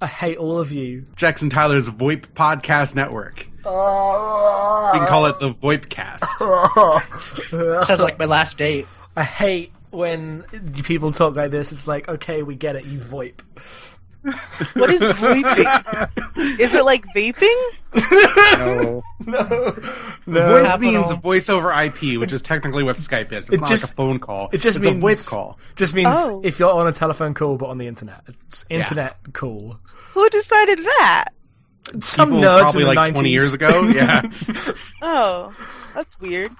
I hate all of you. Jackson Tyler's VoIP Podcast Network. We can call it the VoIPcast. Sounds like my last date. I hate when people talk like this. It's like, okay, we get it. You VoIP. What is VoIPing? is it like vaping? No. No, VoIP means voice over IP, which is technically what Skype is. It's It not just- like a phone call. it just it's means a VoIP call. Just means Oh. if you're on a telephone call but on the internet, it's internet call. Who decided that? Some People nerds probably in the like 20 years ago. Yeah. Oh, that's weird.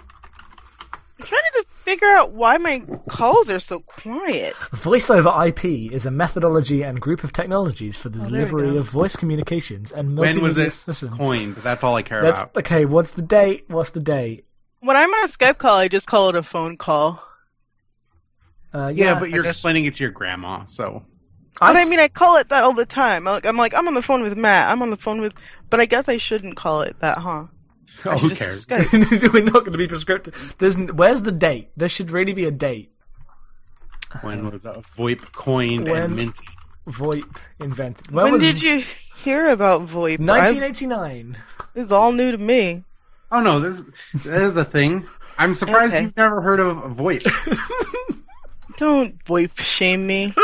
I'm trying to figure out why my calls are so quiet. Voice over IP is a methodology and group of technologies for the Oh, delivery of voice communications and multimedia when was multimedia it systems. coined? That's all I care That's about. okay. What's the date? What's the date? When I'm on a Skype call, I just call it a phone call. Uh, Yeah, yeah, but you're just- explaining it to your grandma, so. But I s- mean, I call it that all the time. I'm like, I'm on the phone with Matt. I'm on the phone with, but I guess I shouldn't call it that, huh? I Oh, who cares? We're not going to be prescriptive. There's where's the date? There should really be a date. When was uh, VoIP coined When- and minted? VoIP invented. When, When was did you hear about VoIP? 1989. It's all new to me. Oh no, this that is a thing. I'm surprised Okay. you've never heard of VoIP. Don't VoIP shame me.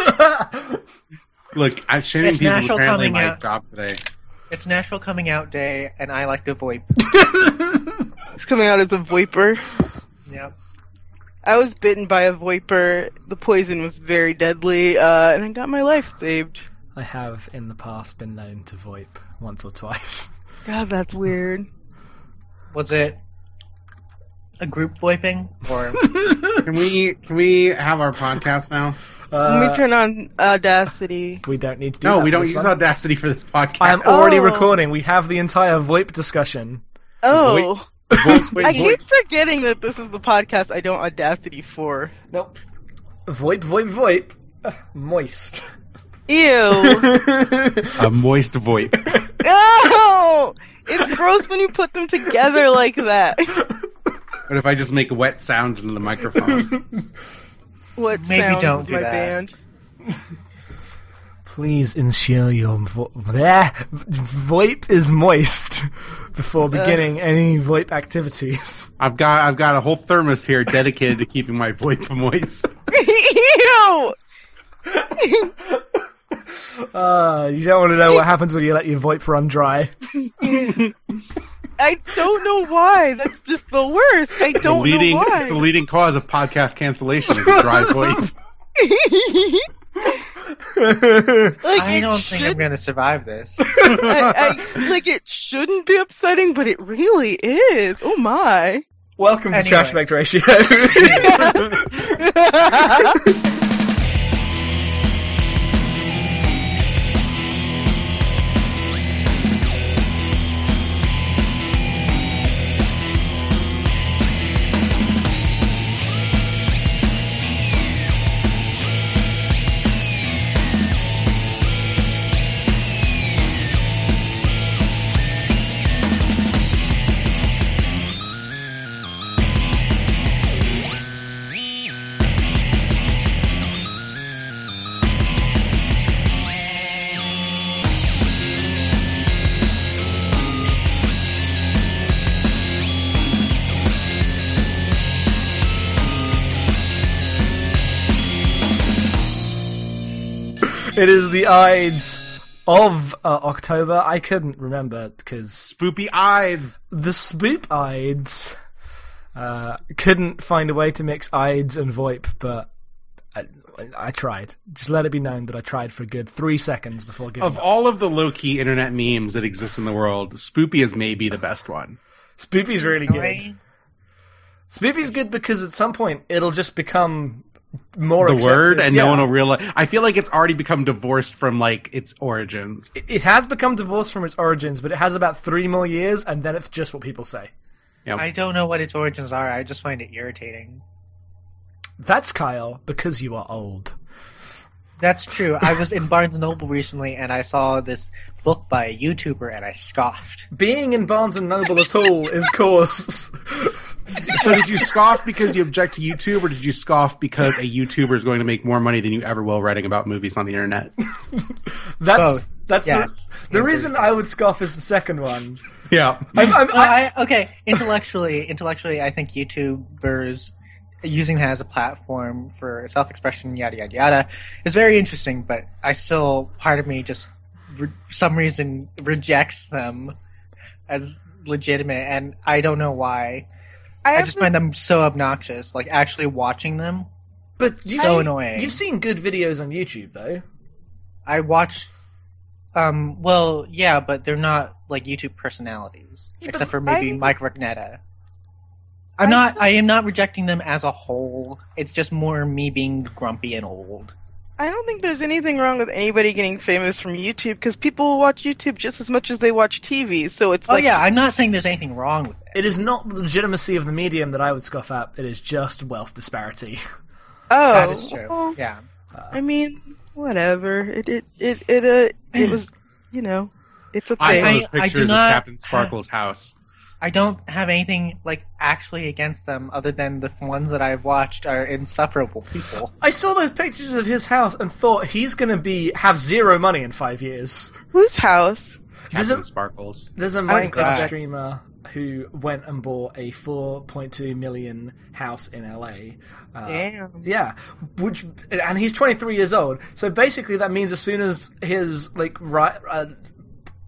Look, I'm shaming It's people apparently my out. job today. It's National Coming Out Day, and I like to VoIP. It's coming out as a VoIPer. Yep. I was bitten by a VoIPer. The poison was very deadly, uh, and I got my life saved. I have in the past been known to VoIP once or twice. God, that's weird. Was it a group VoIPing or Can we can we have our podcast now? Let Uh, me turn on Audacity. we don't need to do No, that we don't use one. Audacity for this podcast. I am already Oh. recording. We have the entire VoIP discussion. Oh, Voice, wait, I voice- keep forgetting that this is the podcast I don't Audacity for. Nope. VoIP, VoIP, VoIP. Uh, moist. Ew. a moist VoIP. no! It's gross when you put them together like that. What if I just make wet sounds into the microphone? What Maybe sounds don't is do my that. band? Please ensure your vo- bleh, VoIP is moist before beginning any VoIP activities. I've got I've got a whole thermos here dedicated to keeping my VoIP moist. Ew! Uh, you don't want to know what happens when you let your VoIP run dry. I don't know why. That's just the worst. I It's don't leading know why. it's the leading cause of podcast cancellation is a dry VoIP. like, I don't think I'm going to survive this. I, I, like it shouldn't be upsetting, but it really is. Oh my! Welcome to Anyway. Trash Back Ratio. it is the Ides of uh, October. I couldn't remember because Spoopy eyes. the Spoop Ides uh, couldn't find a way to mix Ides and VoIP, but I, I tried. Just let it be known that I tried for a good three seconds before giving Of up. all of the low key internet memes that exist in the world, Spoopy is maybe the best one. Spoopy's really good. Spoopy's good because at some point it'll just become more The accepted. word and Yeah. no one will realize I feel like it's already become divorced from like its origins. It has become divorced from its origins, but it has about three more years, and then it's just what people say. Yeah. I don't know what its origins are. I just find it irritating. That's Kyle, because you are old. That's true. I was in Barnes and Noble recently, and I saw this book by a YouTuber, and I scoffed. Being in Barnes and Noble at all is cause. so did you scoff because you object to YouTube, or did you scoff because a YouTuber is going to make more money than you ever will writing about movies on the internet? That's Both. That's Yes. the, the reason is I would scoff is the second one. Yeah. I'm, I'm, Well, I, okay, intellectually, intellectually, I think YouTubers using that as a platform for self-expression, yada yada yada, is very interesting. But I still, part of me just, for some reason, rejects them as legitimate, and I don't know why. I, I just this- find them so obnoxious. Like actually watching them, but you've so seen, annoying. You've seen good videos on YouTube though. I watch. Um. Well, yeah, but they're not like YouTube personalities, Yeah, except for maybe I- Mike Rugnetta. I'm not. I am not rejecting them as a whole. It's just more me being grumpy and old. I don't think there's anything wrong with anybody getting famous from YouTube because people watch YouTube just as much as they watch TV. So it's Oh like, yeah, I'm not saying there's anything wrong with it. It is not the legitimacy of the medium that I would scoff at. It is just wealth disparity. oh, that is true. well, Yeah. I mean, whatever. It it it it uh, it was, you know, it's a thing. saw I- those I do pictures of not CaptainSparklez's house. I don't have anything like actually against them, other than the ones that I've watched are insufferable people. I saw those pictures of his house and thought he's going to be have zero money in five years. Whose house? There's a, Sparklez. there's a Minecraft that? streamer who went and bought a 4.2 million house in LA. Uh, Damn. Yeah, which and he's 23 years old. So basically, that means as soon as his like right, uh,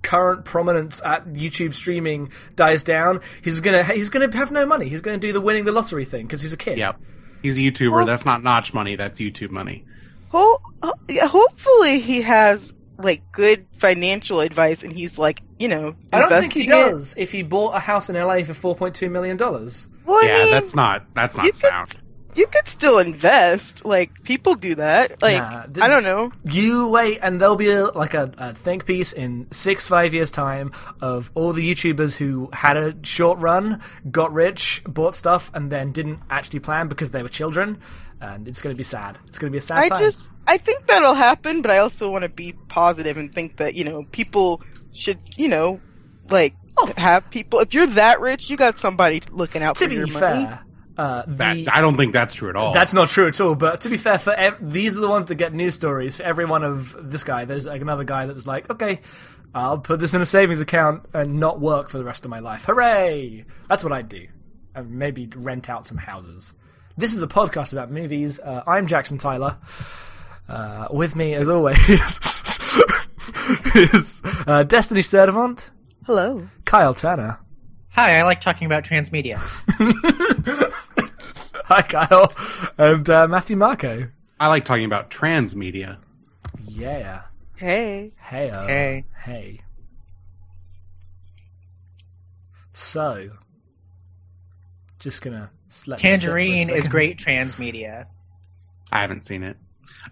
current prominence at YouTube streaming dies down, he's gonna he's gonna have no money. He's gonna do the winning the lottery thing because he's a kid. Yep. He's a YouTuber. Well- that's not Notch money. That's YouTube money. Ho- ho- hopefully he has like good financial advice and he's like, you know, I don't think he investing it. does. If he bought a house in LA for 4.2 million dollars, Well, I yeah, mean, that's not that's you not could- sound. You could still invest. Like people do that. Like Nah, I don't know. you wait and there'll be a, like a, a think piece in six five years time of all the YouTubers who had a short run, got rich, bought stuff, and then didn't actually plan because they were children, and it's going to be sad. It's going to be a sad I time. just I think that'll happen, but I also want to be positive and think that you know people should you know like Oh. have people. If you're that rich, you got somebody looking out to for your money. fair, uh, That the, I don't think that's true at all. That's not true at all. But to be fair, for ev- these are the ones that get news stories. For every one of this guy, there's like another guy that was like, okay, I'll put this in a savings account and not work for the rest of my life. Hooray! That's what I'd do, and maybe rent out some houses. This is a podcast about movies. Uh, I'm Jackson Tyler. Uh, with me, as always, is uh, Destiny Sturdivant, Hello. Kyle Turner. Hi, I like talking about transmedia. Hi, Kyle, and uh, Matthew Marco. I like talking about trans media. Yeah. Hey. Hey. Hey. Hey. So, just gonna let this sit for a Tangerine is great trans media. I haven't seen it.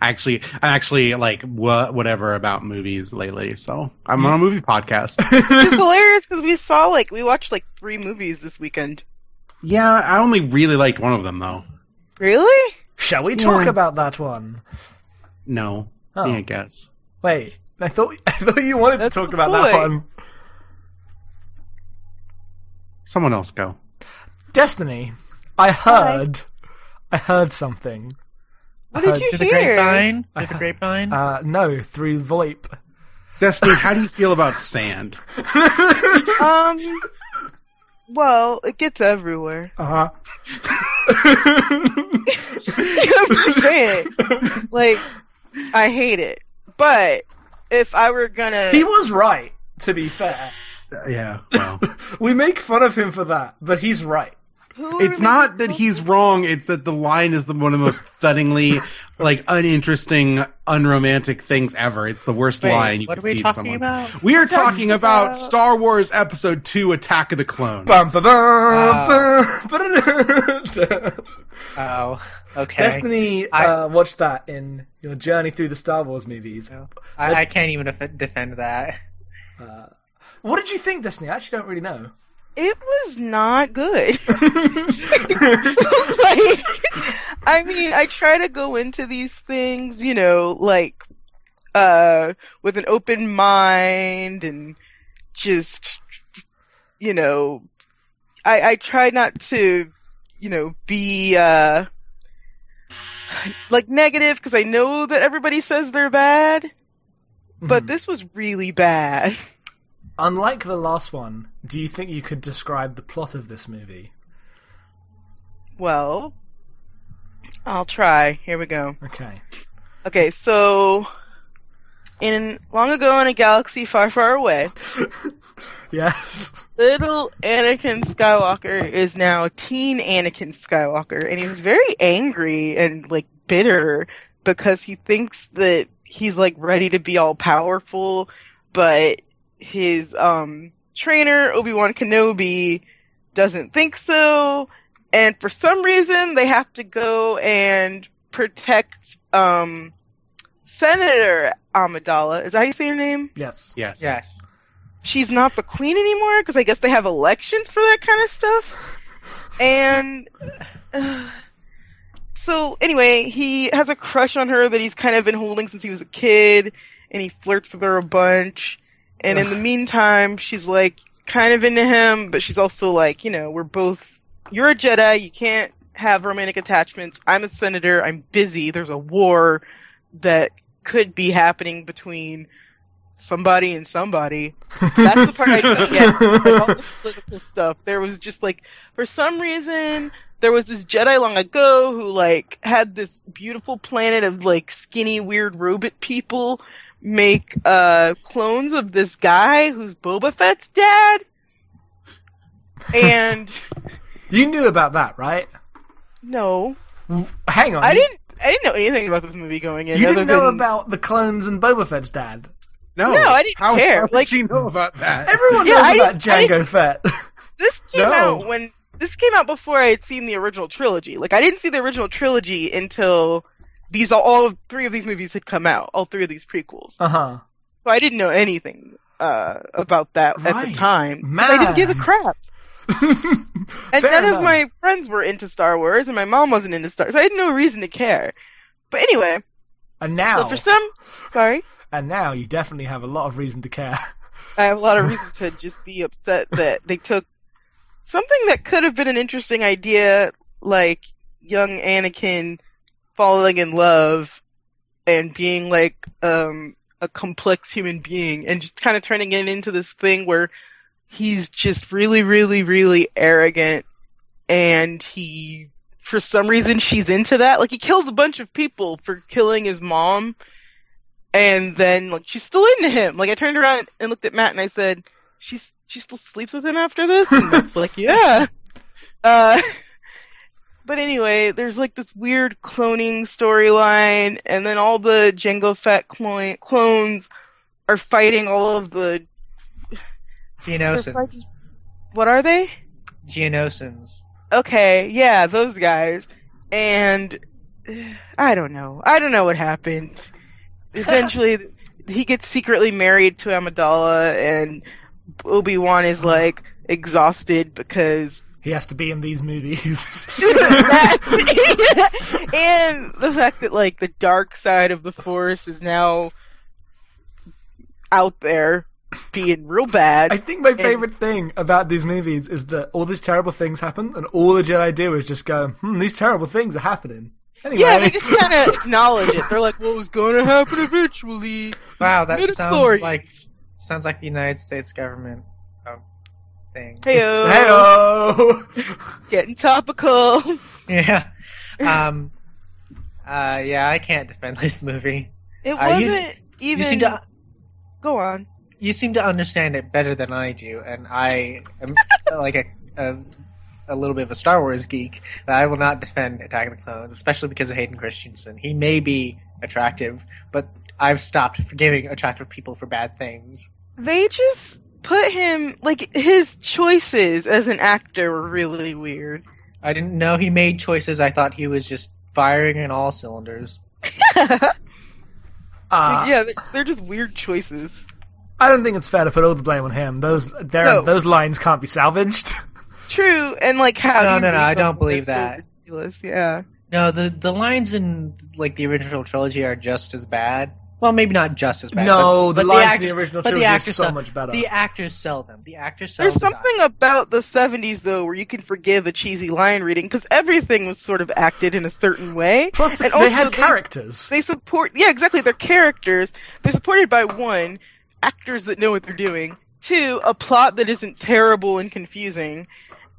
I actually, I actually like wha- whatever about movies lately. So I'm on a movie podcast. It's hilarious because we saw like we watched like three movies this weekend. Yeah, I only really liked one of them though. Really? Shall we talk Yeah. about that one? No, Oh. yeah, I guess. Wait, I thought I thought you wanted That's to talk the about that one. Someone else go. Destiny. I heard. I heard something. What I did you Through the hear? grapevine? Through the grapevine? Uh, no, through VoIP. Destiny, how do you feel about sand? Um. Well, it gets everywhere. Uh huh. I'm saying. Like, I hate it. But if I were gonna, he was right. To be fair, yeah, well, we make fun of him for that, but he's right. Who it's not that he's wrong. It's that the line is the one of the most thuddingly, like, uninteresting, unromantic things ever. It's the worst Wait, line you what could are we feed talking someone. about? We are talking about about- Star Wars Episode Two: Attack of the Clones. Bum, ba, bum, Uh. bum. Oh, okay. Destiny I- uh, watched that in your journey through the Star Wars movies. I, I can't even defend that. What did you think, Destiny? I actually don't really know. It was not good. like, I mean, I try to go into these things, you know, like, uh, with an open mind and just, you know, I, I try not to, you know, be, uh, like negative because I know that everybody says they're bad. but Mhm. this was really bad. Unlike the last one, do you think you could describe the plot of this movie? Well, I'll try. Here we go. Okay. Okay, so in long ago in a galaxy far, far away, yes. little Anakin Skywalker is now teen Anakin Skywalker, and he's very angry and like bitter because he thinks that he's like ready to be all powerful, but his um trainer Obi Wan Kenobi doesn't think so, and for some reason they have to go and protect um Senator Amidala. Is that how you say her name? Yes. Yes. Yes. she's not the queen anymore because I guess they have elections for that kind of stuff. And uh, so anyway, he has a crush on her that he's kind of been holding since he was a kid, and he flirts with her a bunch. And in the meantime, she's like kind of into him, but she's also like, you know, we're both. You're a Jedi. You can't have romantic attachments. I'm a senator. I'm busy. There's a war that could be happening between somebody and somebody. That's the part I didn't get. Like, all the political stuff. There was just like, for some reason, there was this Jedi long ago who like had this beautiful planet of like skinny, weird robot people make uh clones of this guy who's Boba Fett's dad. And You knew about that, right? no, Hang on. I didn't. I didn't know anything about this movie going in. You didn't know than- about the clones and Boba Fett's dad. No, No, I didn't how, care. How would Like- she know about that? Everyone Yeah, knows I about didn't- Jango Fett. this came No. out when this came out before I had seen the original trilogy. Like I didn't see the original trilogy until these all all three of these movies had come out. All three of these prequels. uh huh. So I didn't know anything uh, about that at the time. I didn't give a crap. And Fair none enough. of my friends were into Star Wars, and my mom wasn't into Star. So I had no reason to care. But anyway, And now, so for some, sorry, and now you definitely have a lot of reason to care. I have a lot of reason to just be upset that they took something that could have been an interesting idea, like young Anakin falling in love and being like um, a complex human being, and just kind of turning it into this thing where he's just really, really, really arrogant, and he, for some reason, she's into that. Like he kills a bunch of people for killing his mom and then like she's still into him. Like I turned around and looked at Matt and I said, "She's she still sleeps with him after this?" And it's like, "Yeah." Uh, but anyway, there's like this weird cloning storyline, and then all the Jango Fett clone- clones are fighting all of the. fighting- What are they? Geonosians. Okay, yeah, those guys. And I don't know. I don't know what happened. Eventually, he gets secretly married to Amidala, and Obi Wan is like exhausted because He has to be in these movies. that, and the fact that like the dark side of the Force is now out there being real bad. I think my favorite thing about these movies is that all these terrible things happen, and all the Jedi do is just go, "Hmm, these terrible things are happening." Anyway, yeah, they just kind of acknowledge it. They're like, "What was going to happen eventually?" Wow, that sounds like sounds like the United States government thing. Heyo, Heyo! getting topical. Yeah. Um. Uh. Yeah, I can't defend this movie. It Uh, you- wasn't even. You seem to Go on. you seem to understand it better than I do, and I am like a, a a little bit of a Star Wars geek. But I will not defend Attack of the Clones, especially because of Hayden Christensen. He may be attractive, but I've stopped forgiving attractive people for bad things. They just put him like his choices as an actor were really weird. I didn't know he made choices. I thought he was just firing in all cylinders. Uh, yeah, they're, they're just weird choices. I don't think it's fair to put all the blame on him. Those No. those lines can't be salvaged. True, and like how? No, do you no, no, I don't believe They're so that. ridiculous. Yeah. No, the the lines in like the original trilogy are just as bad. Well, maybe not just as bad. No, but, the but lines in actors, the original but the trilogy are actors so sell- much better. The actors sell them. The actors sell. There's the something about the 70s though where you can forgive a cheesy line reading because everything was sort of acted in a certain way. Plus, they, And they also had they- characters. They support, yeah, exactly. They're characters. They're supported by one, actors that know what they're doing. Two, a plot that isn't terrible and confusing.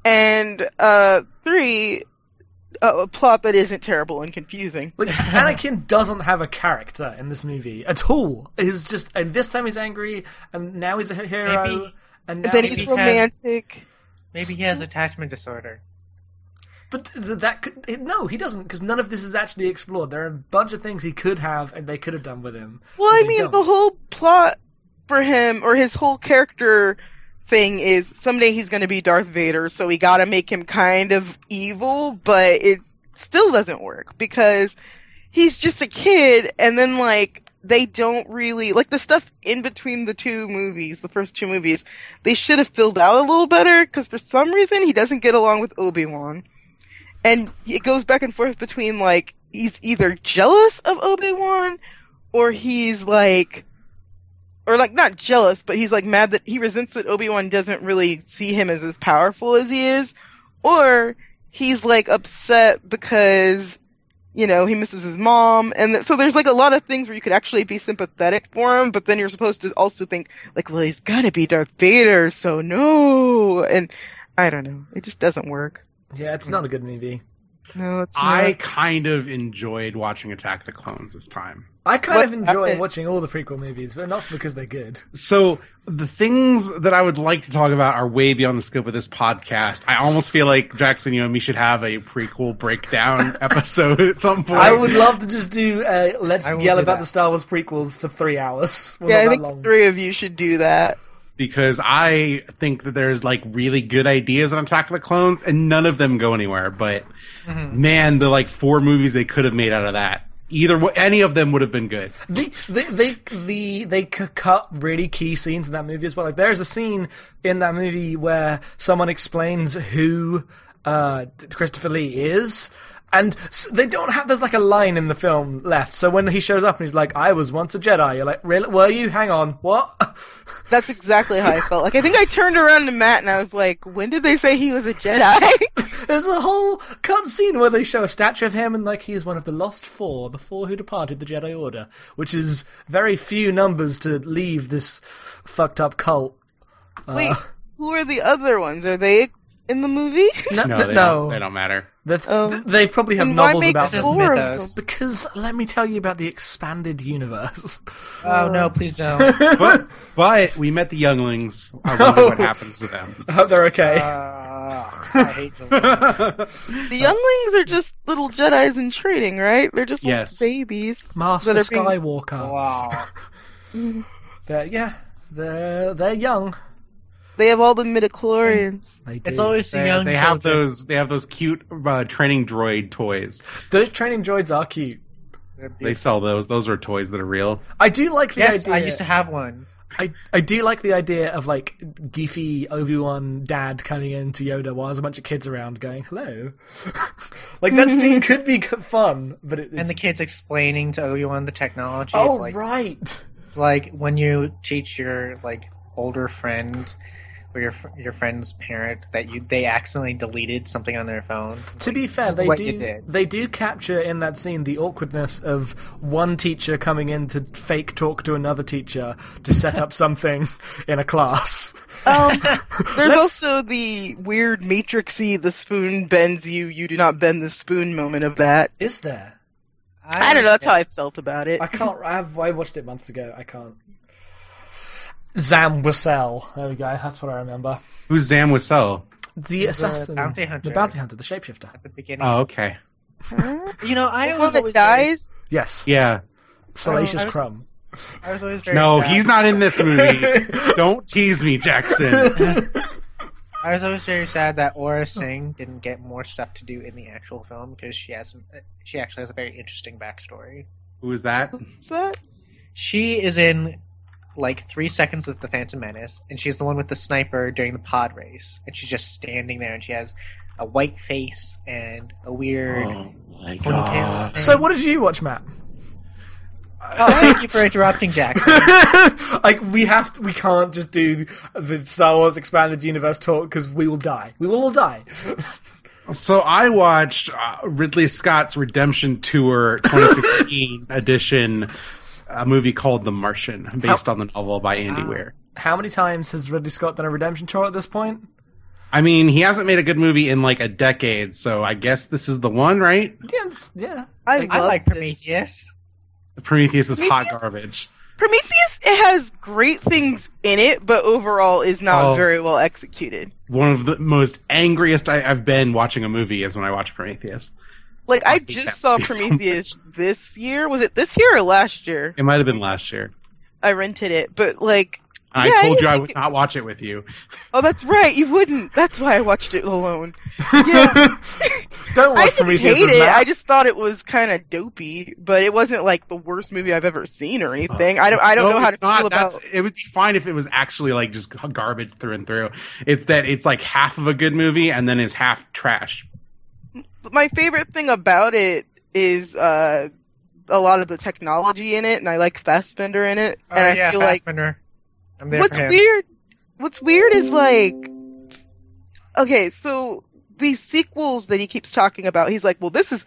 And, uh, three, a, a plot that isn't terrible and confusing. Like Anakin doesn't have a character in this movie at all. He's just and this time he's angry, and now he's a hero, Maybe- and then he's he has- romantic. Maybe he has attachment disorder. But that could no, he doesn't because none of this is actually explored. There are a bunch of things he could have and they could have done with him. Well, I mean, don't. the whole plot for him, or his whole character thing is someday he's going to be Darth Vader, so we got to make him kind of evil, but it still doesn't work because he's just a kid, and then like they don't really like the stuff in between the two movies, the first two movies. They should have filled out a little better because for some reason he doesn't get along with Obi Wan, and it goes back and forth between like he's either jealous of Obi Wan or he's like or like not jealous, but he's like mad that he resents that Obi-Wan doesn't really see him as as powerful as he is, or he's like upset because you know he misses his mom, and th- so there's like a lot of things where you could actually be sympathetic for him, but then you're supposed to also think like, well, he's got to be Darth Vader, so no, and I don't know, it just doesn't work. Yeah, it's not a good movie. No, it's I kind of enjoyed watching Attack of the Clones this time. I kind What of enjoy happened? watching all the prequel movies, but not because they're good. So the things that I would like to talk about are way beyond the scope of this podcast. I almost feel like Jackson, you and me should have a prequel breakdown episode at some point. I would love to just do uh, let's yell about that. the Star Wars prequels for three hours. Well, Yeah, I think long. three of you should do that. because I think that there's like really good ideas on Attack of the Clones, and none of them go anywhere. But man, the like four movies they could have made out of that, either any of them would have been good. The, they they the they cut really key scenes in that movie as well. Like there's a scene in that movie where someone explains who uh, Christopher Lee is. And they don't have. There's like a line in the film left. So when he shows up and he's like, "I was once a Jedi," you're like, "Really? Were you? Hang on, what?" That's exactly how I felt. Like I think I turned around to Matt and I was like, "When did they say he was a Jedi?" There's a whole cut scene where they show a statue of him and like he is one of the lost four, the four who departed the Jedi Order, which is very few numbers to leave this fucked up cult. Uh, Wait, who are the other ones? Are they in the movie? no, No, no, they, no. Don't, they don't matter. That's, Oh. they probably have Then why novels about This is them. four of mythos. Because let me tell you about the expanded universe. Oh no, please don't. But but we met the younglings. I wonder what happens to them. I hope they're okay. Uh, I hate them. The younglings are just little Jedi's in training, right? They're just Yes. little babies. Master that are being- Skywalker. wow. They're, yeah, they're they're young. They have all the midichlorians. They. It's always the They, young they have those. They have those cute uh, training droid toys. those training droids are cute. They're They beautiful. sell those. Those are toys that are real. I do like the Yes, idea. I used to have one. I, I do like the idea of like geefy Obi Wan dad coming in to Yoda while there's a bunch of kids around going hello. like that scene could be fun, but it, it's, And the kids explaining to Obi Wan the technology. oh it's like right, it's like when you teach your like older friend or your your friend's parent that you they accidentally deleted something on their phone. To like, be fair, they do they do capture in that scene the awkwardness of one teacher coming in to fake talk to another teacher to set up something in a class. Um, there's Let's- also the weird matrixy, the spoon bends you, you do not bend the spoon moment of that. Is there? I don't know, that's how I felt about it. I can't. I have. I watched it months ago. I can't. Zam Wesell. There we go. That's what I remember. Who's Zam Wesell? The assassin, bounty hunter. the bounty hunter, the shapeshifter. at the beginning. Oh, okay. You know, I was one that always very, dies? Yes, Yeah. Salacious I Crumb. I was always very No, sad. he's not in this movie. Don't tease me, Jackson. I was always very sad that Aurra Sing didn't get more stuff to do in the actual film because she has she actually has a very interesting backstory. Who is that? What's that? She is in like three seconds of the Phantom Menace, and she's the one with the sniper during the pod race, and she's just standing there, and she has a white face and a weird my ponytail. So, what did you watch, Matt? Oh, thank you for interrupting, Jack. like we have to, we can't just do the Star Wars expanded universe talk because we will die. We will all die. So I watched uh, Ridley Scott's Redemption Tour 2015 edition, a movie called The Martian, based on the novel by Andy ah. Weir. How many times has Ridley Scott done a redemption tour at this point? I mean, he hasn't made a good movie in like a decade, so I guess this is the one, right? Yeah, yeah. I, I love like this. Prometheus. Prometheus is hot garbage. Prometheus it has great things in it, but overall is not Oh. very well executed. One of the most angriest I, I've been watching a movie is when I watch Prometheus. Like I just saw movie so Prometheus this year. Was it this year or last year? It might have been last year. I rented it, but like, And Yeah, I I told you I would not was- watch it with you. oh, that's right, you wouldn't. That's why I watched it alone. Yeah, Don't I watch didn't Prometheus hate it. I just thought it was kind of dopey, but it wasn't like the worst movie I've ever seen or uh, anything. I don't. I don't No, know how to not. feel about. It would be fine if it was actually like just garbage through and through. It's that it's like half of a good movie and then is half trash. My favorite thing about it is uh a lot of the technology in it, and I like Fassbender in it, Oh, and I yeah, feel like Fassbender. I'm there what's weird. What's weird is like, okay, so these sequels that he keeps talking about, he's like, well, this is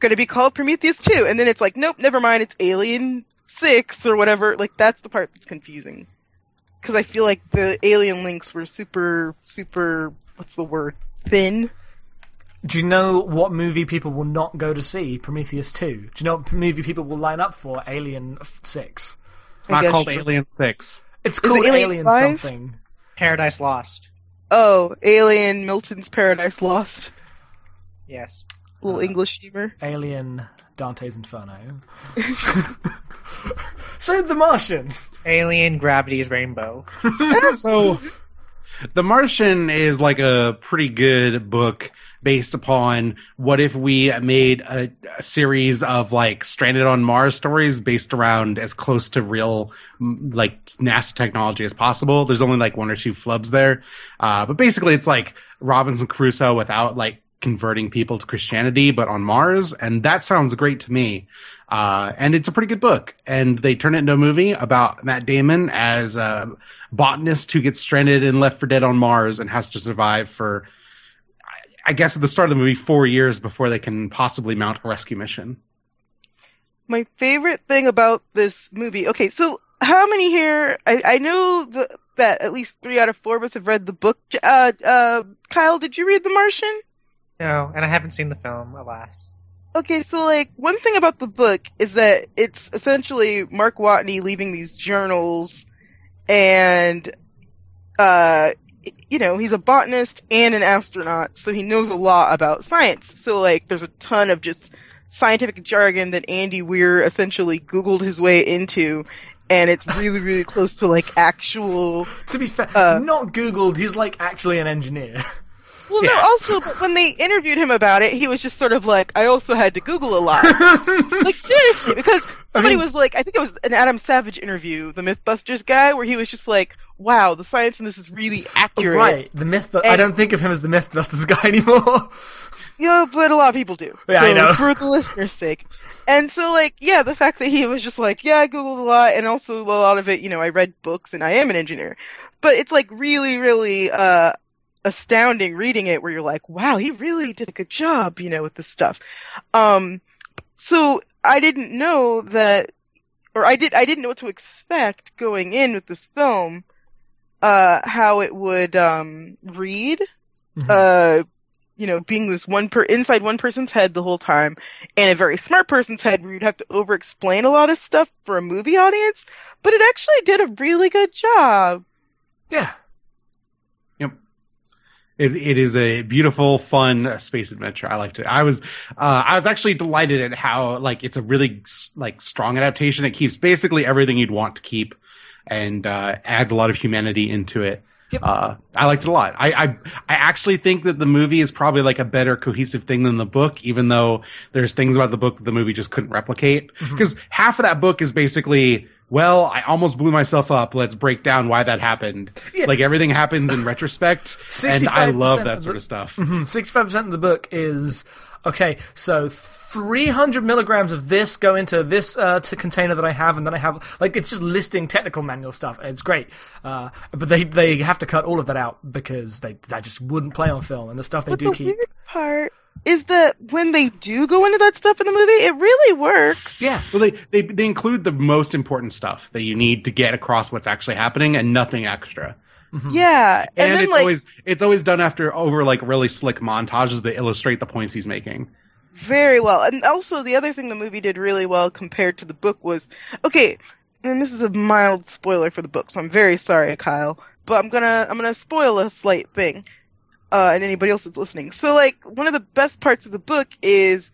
going to be called Prometheus 2. And then it's like, nope, never mind. It's Alien 6 or whatever. Like, that's the part that's confusing. Cause I feel like the alien links were super, super, what's the word? Thin. Do you know what movie people will not go to see? Prometheus 2. Do you know what movie people will line up for? Alien 6. It's not called you- Alien Six. It's it called Alien Alien, something. Paradise Lost. Oh, Alien Milton's Paradise Lost. Yes. Little Uh, English humor. Alien Dante's Inferno. so The Martian. Alien Gravity's Rainbow. so The Martian is like a pretty good book based upon what if we made a, a series of like stranded on Mars stories based around as close to real like NASA technology as possible. There's only like one or two flubs there. Uh, but basically it's like Robinson Crusoe without like converting people to Christianity, but on Mars. And that sounds great to me. Uh, and it's a pretty good book. And they turn it into a movie about Matt Damon as a botanist who gets stranded and left for dead on Mars and has to survive for, I- I guess at the start of the movie, four years before they can possibly mount a rescue mission. My favorite thing about this movie. Okay, so how many here? I, I know the, that at least three out of four of us have read the book. Uh, uh, Kyle, did you read The Martian? No, and I haven't seen the film, alas. Okay, so like one thing about the book is that it's essentially Mark Watney leaving these journals, and uh, you know he's a botanist and an astronaut, so he knows a lot about science. So like, there's a ton of just scientific jargon that Andy Weir essentially Googled his way into, and it's really really close to like actual. To be fair, Uh, not Googled, he's like actually an engineer. Well, no, also, but when they interviewed him about it, he was just sort of like, I also had to Google a lot. like seriously, because somebody mean- was like, I think it was an Adam Savage interview, the MythBusters guy, where he was just like, "Wow, the science in this is really accurate." right, the myth, but I don't think of him as the Mythbusters guy anymore. Yeah, but a lot of people do. Yeah, so, I know. For the listener's sake. And so, like, yeah, the fact that he was just like, yeah, I Googled a lot, and also a lot of it, you know, I read books and I am an engineer. But it's like really, really, uh, astounding reading it where you're like, wow, he really did a good job, you know, with this stuff. Um, so I didn't know that, or I did, I didn't know what to expect going in with this film, uh, how it would, um, read Mhm. uh, you know, being this one per inside one person's head the whole time, and a very smart person's head where you'd have to over explain a lot of stuff for a movie audience, but it actually did a really good job. yeah. It, it is a beautiful, fun uh, space adventure. I liked it. I was, uh, I was actually delighted at how like it's a really like strong adaptation. It keeps basically everything you'd want to keep, and uh, adds a lot of humanity into it. Yep. Uh, I liked it a lot. I, I I actually think that the movie is probably like a better cohesive thing than the book, even though there's things about the book that the movie just couldn't replicate. Because half of that book is basically well, I almost blew myself up. Let's break down why that happened. Yeah. Like everything happens in retrospect, and I love that of sort of stuff. Sixty-five percent of the book is okay. So three hundred milligrams of this go into this uh, to container that I have, and then I have like it's just listing technical manual stuff. It's great, uh, but they they have to cut all of that out because they that just wouldn't play on film, and the stuff they But do the keep. weird part is that when they do go into that stuff in the movie, it really works. Yeah, Well, they, they they include the most important stuff that you need to get across what's actually happening, and nothing extra. Yeah, and, And, then it's like always it's always done after over like really slick montages that illustrate the points he's making. very well. And also the other thing the movie did really well compared to the book was okay. And this is a mild spoiler for the book, so I'm very sorry, Kyle. But I'm gonna I'm gonna spoil a slight thing, uh, and anybody else that's listening. So like one of the best parts of the book is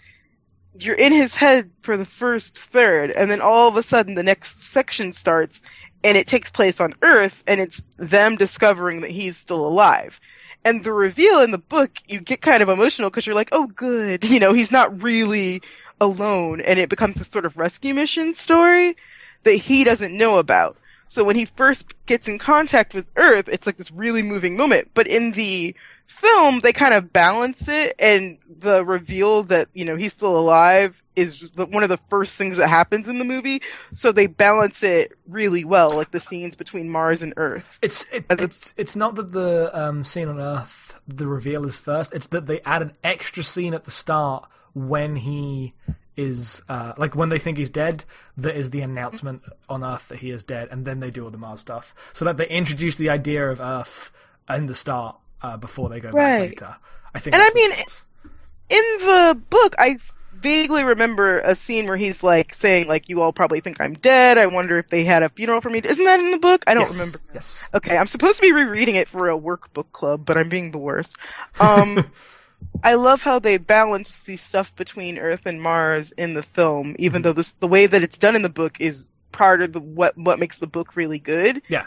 you're in his head for the first third, and then all of a sudden the next section starts, and it takes place on Earth, and it's them discovering that he's still alive. And the reveal in the book, you get kind of emotional because you're like, oh, good. You know, he's not really alone. And it becomes this sort of rescue mission story that he doesn't know about. So when he first gets in contact with Earth, it's like this really moving moment. But in the film, they kind of balance it, and the reveal that, you know, he's still alive is one of the first things that happens in the movie. So they balance it really well, like the scenes between Mars and Earth. It's it, it's it's not that the um, scene on Earth the reveal is first. It's that they add an extra scene at the start when he is uh, like when they think he's dead. That is the announcement on Earth that he is dead, and then they do all the Mars stuff. So that they introduce the idea of Earth in the start uh, before they go back Right. later. I think. And I mean, in the book, I vaguely remember a scene where he's like saying, like, you all probably think I'm dead. I wonder if they had a funeral for me. Isn't that in the book? I don't Yes, remember. Yes. Okay, I'm supposed to be rereading it for a workbook club, but I'm being the worst. Um, I love how they balance the stuff between Earth and Mars in the film, even though this the way that it's done in the book is part of the what what makes the book really good Yeah.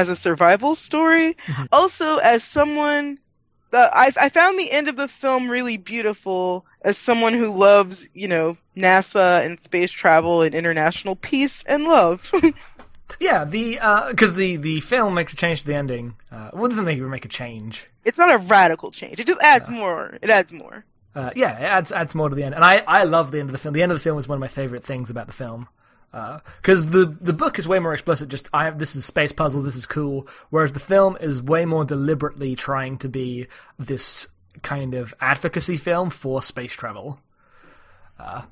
As a survival story. Also, as someone, uh, I I found the end of the film really beautiful. As someone who loves, you know, NASA and space travel and international peace and love. Yeah. The because the the film makes a change to the ending. Uh, well, it doesn't make make a change. it's not a radical change. It just adds more. It adds more. Uh, yeah, it adds adds more to the end, and I, I love the end of the film. The end of the film is one of my favorite things about the film, because the the book is way more explicit. Just I have this is space puzzle, this is cool, whereas the film is way more deliberately trying to be this kind of advocacy film for space travel. Uh,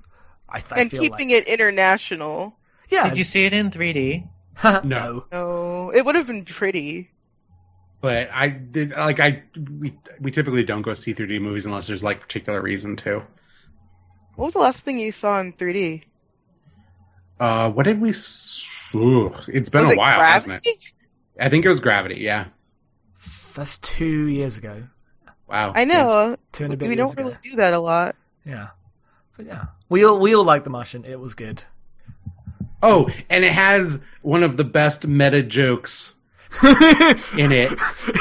I, I and feel keeping like, it international. yeah, Did you see it in 3D? No. No, it would have been pretty. But I did like I we we typically don't go see 3D movies unless there's like particular reason to. What was the last thing you saw in 3D? Uh, what did we? s- Ooh, it's been was a it while, hasn't it? I think it was Gravity. Yeah. that's two years ago, Wow. I know. two and a bit We don't ago. really do that a lot. Yeah, but yeah, we all we all like The Martian. It was good. Oh, and it has one of the best meta jokes in it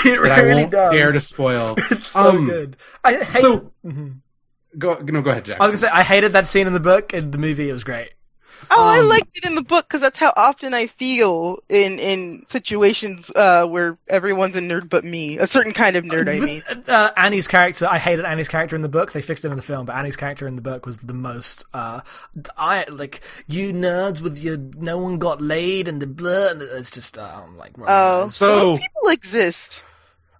that I won't does. dare to spoil. It's so Um, good. I hate. So Mhm. go no, go ahead, Jack. I was gonna say I hated that scene in the book. In the movie, it was great. Oh, I Um, liked it in the book because that's how often I feel in in situations uh, where everyone's a nerd but me. A certain kind of nerd, I mean. Uh, Annie's character, I hated Annie's character in the book. They fixed it in the film, but Annie's character in the book was the most. Uh, I like you nerds with your no one got laid and the blah. And it's just uh, I'm like, Oh, So- those people exist.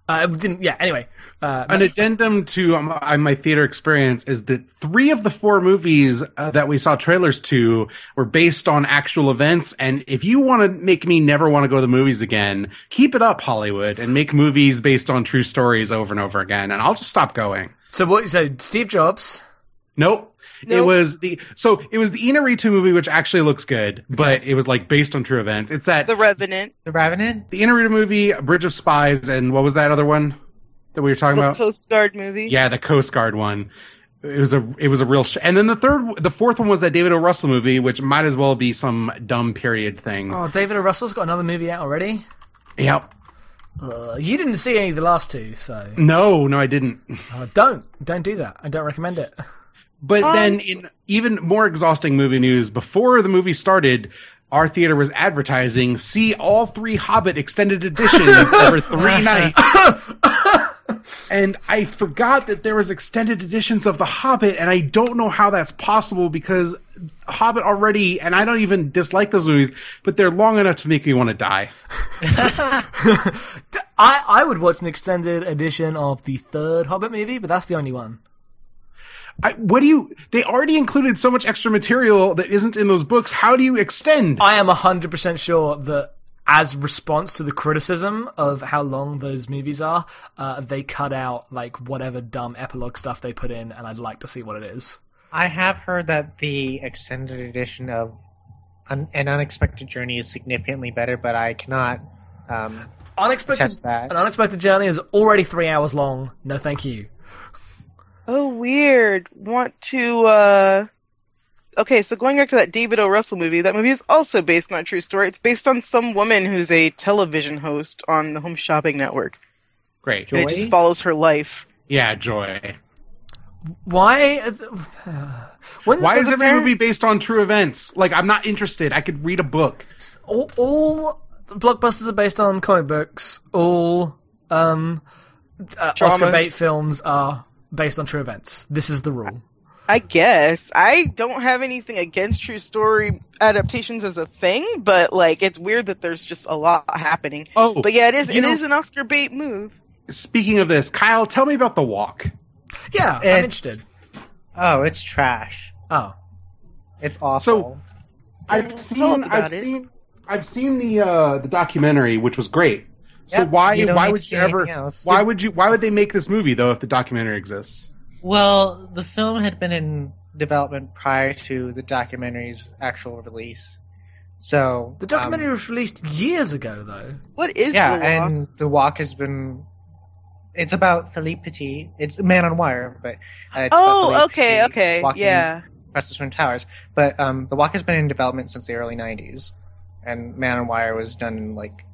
Uh, didn't. Yeah. Anyway, uh, An addendum to um, uh, my theater experience is that three of the four movies uh, that we saw trailers to were based on actual events. And if you want to make me never want to go to the movies again, keep it up, Hollywood, and make movies based on true stories over and over again. And I'll just stop going. so what? you So Steve Jobs. Nope. It was the so it was the Inaritu movie, which actually looks good, but it was like based on true events. It's that The Revenant, The Revenant? the Inaritu movie, Bridge of Spies, and what was that other one that we were talking the about? Coast Guard movie. Yeah, the Coast Guard one. It was a it was a real sh- and then the third the fourth one was that David O. Russell movie, which might as well be some dumb period thing. Oh, David O. Russell's got another movie out already. Yep. Uh, you didn't see any of the last two, so No, no, I didn't. uh, don't don't do that. I don't recommend it. But Um, then, in even more exhausting movie news, before the movie started, our theater was advertising see all three Hobbit extended editions over three nights. and I forgot that there was extended editions of The Hobbit, and I don't know how that's possible because Hobbit already, and I don't even dislike those movies, but they're long enough to make me want to die. I, I would watch an extended edition of the third Hobbit movie, but that's the only one. I, what do you? They already included so much extra material that isn't in those books. How do you extend? I am 100% sure that as response to the criticism of how long those movies are, uh, they cut out like whatever dumb epilogue stuff they put in, and I'd like to see what it is. I have heard that the extended edition of An, An Unexpected Journey is significantly better, but I cannot. Um, Unexpected, Test that. an unexpected journey is already three hours long. No, thank you. Oh, weird. Want to, uh. Okay, so going back to that David O. Russell movie, that movie is also based on a true story. It's based on some woman who's a television host on the Home Shopping Network. Great. And it just follows her life. Yeah, joy. Why? When, Why is the every parent- movie based on true events? Like, I'm not interested. I could read a book. all, all blockbusters are based on comic books. All um, uh, Oscar bait films are based on true events. This is the rule. I guess. I don't have anything against true story adaptations as a thing, but like it's weird that there's just a lot happening. Oh, But yeah, it is you it know- is an Oscar bait move. Speaking of this, Kyle, tell me about The Walk. Yeah, I'm It's- interested. oh, it's trash. Oh, It's awful. So- I've seen, I've it. seen, I've seen the uh, the documentary, which was great. So Yep, why why would you ever? else. Why would you? Why would they make this movie though if the documentary exists? Well, the film had been in development prior to the documentary's actual release. So the documentary um, was released years ago, though. What is yeah, the walk? and the walk has been. It's about Philippe Petit. It's Man on Wire, but uh, it's Oh, okay, Petit okay. Yeah. across the Twin Towers. But um, the walk has been in development since the early '90s, and Man on Wire was done in like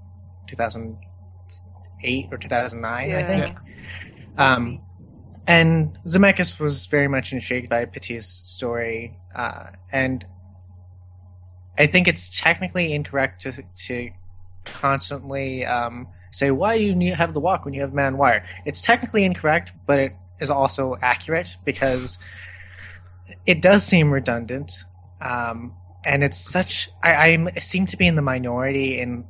2008 or 2009, I Yeah. think. Um, and Zemeckis was very much intrigued by Petit's story, uh, and I think it's technically incorrect to to constantly um, say why do you need have the walk when you have Man Wire. It's technically incorrect, but it is also accurate because it does seem redundant, um, and it's such. I, I seem to be in the minority in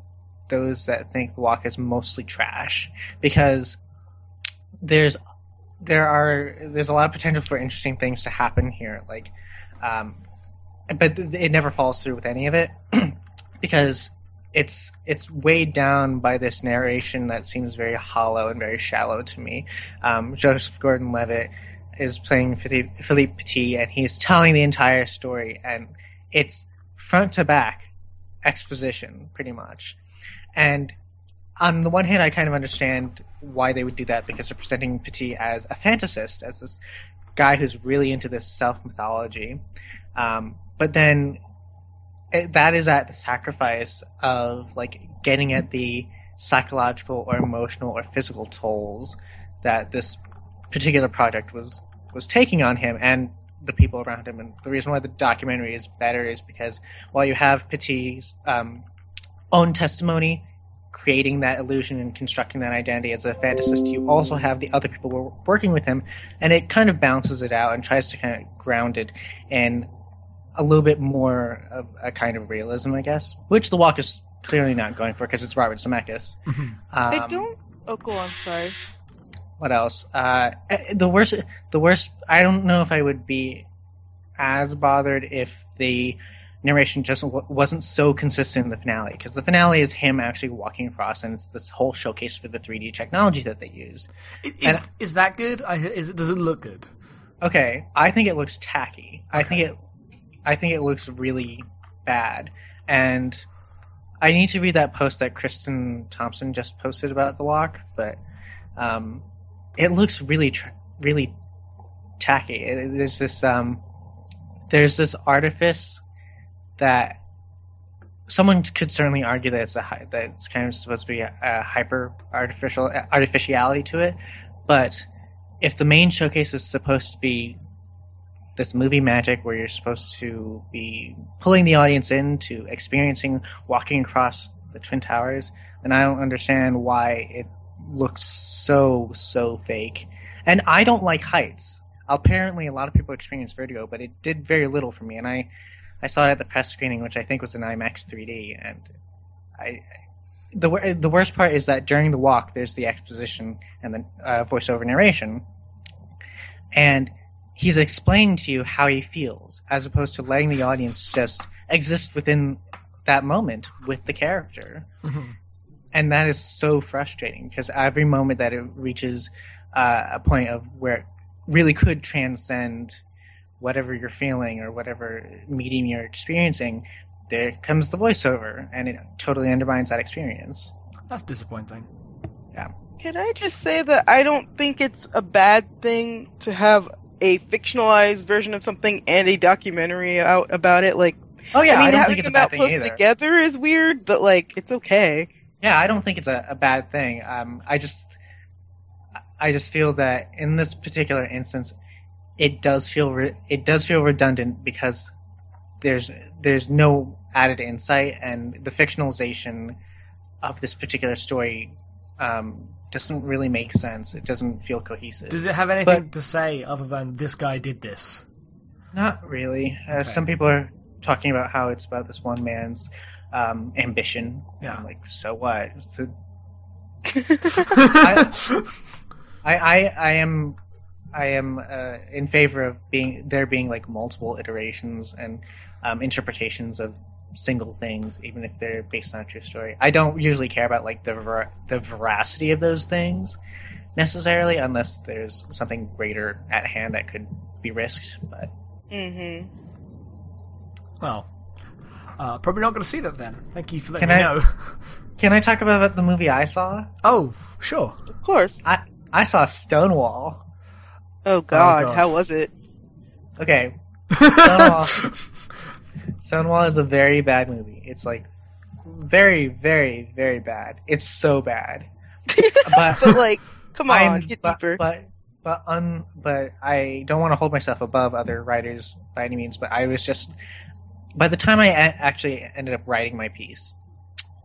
those that think the walk is mostly trash because there's there are there's a lot of potential for interesting things to happen here like um but it never falls through with any of it because it's it's weighed down by this narration that seems very hollow and very shallow to me. Um joseph gordon-levitt is playing philippe, philippe petit and he's telling the entire story and it's front to back exposition pretty much and on the one hand, I kind of understand why they would do that because they're presenting Petit as a fantasist, as this guy who's really into this self mythology. Um, but then it, that is at the sacrifice of like getting at the psychological or emotional or physical tolls that this particular project was was taking on him and the people around him. And the reason why the documentary is better is because while you have Petit's um, own testimony creating that illusion and constructing that identity as a fantasist, you also have the other people who are working with him, and it kind of balances it out and tries to kind of ground it in a little bit more of a kind of realism, I guess, which The Walk is clearly not going for because it's Robert Zemeckis. Um, I don't. Oh, go on. Sorry. What else? Uh, eh, the worst. The worst. I don't know if I would be as bothered if the narration just w- wasn't so consistent in the finale because the finale is him actually walking across and it's this whole showcase for the 3D technology that they used. Is, And- is that good? I, is it, does it look good? Okay, I think it looks tacky. I think it I think it looks really bad. And I need to read that post that Kristin Thompson just posted about the walk, but um, it looks really tr- really tacky. It- There's this um, there's this artifice that someone could certainly argue that it's a that it's kind of supposed to be a, a hyper artificial artificiality to it, but if the main showcase is supposed to be this movie magic where you're supposed to be pulling the audience into experiencing walking across the twin towers, then I don't understand why it looks so so fake. And I don't like heights. Apparently, a lot of people experience vertigo, but it did very little for me. And I, I saw it at the press screening, which I think was in IMAX 3D, and I. The, the worst part is that during the walk, there's the exposition and the uh, voiceover narration, and he's explaining to you how he feels, as opposed to letting the audience just exist within that moment with the character. Mhm. And that is so frustrating because every moment that it reaches uh, a point of where it really could transcend whatever you're feeling or whatever medium you're experiencing, there comes the voiceover, and it totally undermines that experience. That's disappointing. Yeah. Can I just say that I don't think it's a bad thing to have a fictionalized version of something and a documentary out about it? Like, Oh yeah, I mean, I don't having think it's a them bad out close either. together is weird, but like, it's okay. Yeah, I don't think it's a, a bad thing. Um, I just, I just feel that in this particular instance, it does feel re- it does feel redundant because there's there's no added insight, and the fictionalization of this particular story um, doesn't really make sense. It doesn't feel cohesive. Does it have anything to say other than this guy did this? Not really. Uh, Okay. Some people are talking about how it's about this one man's um, ambition. Yeah. I'm like, so what? The- I, I, I, I am, I am uh, in favor of being there being like multiple iterations and um, interpretations of single things, even if they're based on a true story. I don't usually care about like the ver- the veracity of those things necessarily, unless there's something greater at hand that could be risked. But Mm-hmm. well, uh, probably not going to see that then. Thank you for letting Can me I- know. can I talk about the movie I saw? Oh, sure. Of course. I I saw Stonewall. Oh God, God. how was it? Okay, Stonewall. Stonewall is a very bad movie. It's like very, very, very bad. It's so bad. But But like, come on, I'm get but, deeper. but but un but I don't want to hold myself above other writers by any means. But I was just by the time I a- actually ended up writing my piece,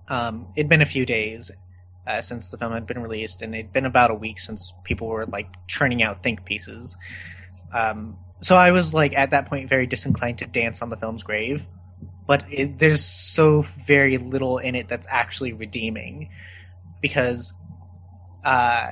um, it'd been a few days uh, since the film had been released, and it'd been about a week since people were like churning out think pieces. Um, so I was like at that point very disinclined to dance on the film's grave. But it, there's so very little in it that's actually redeeming, because uh,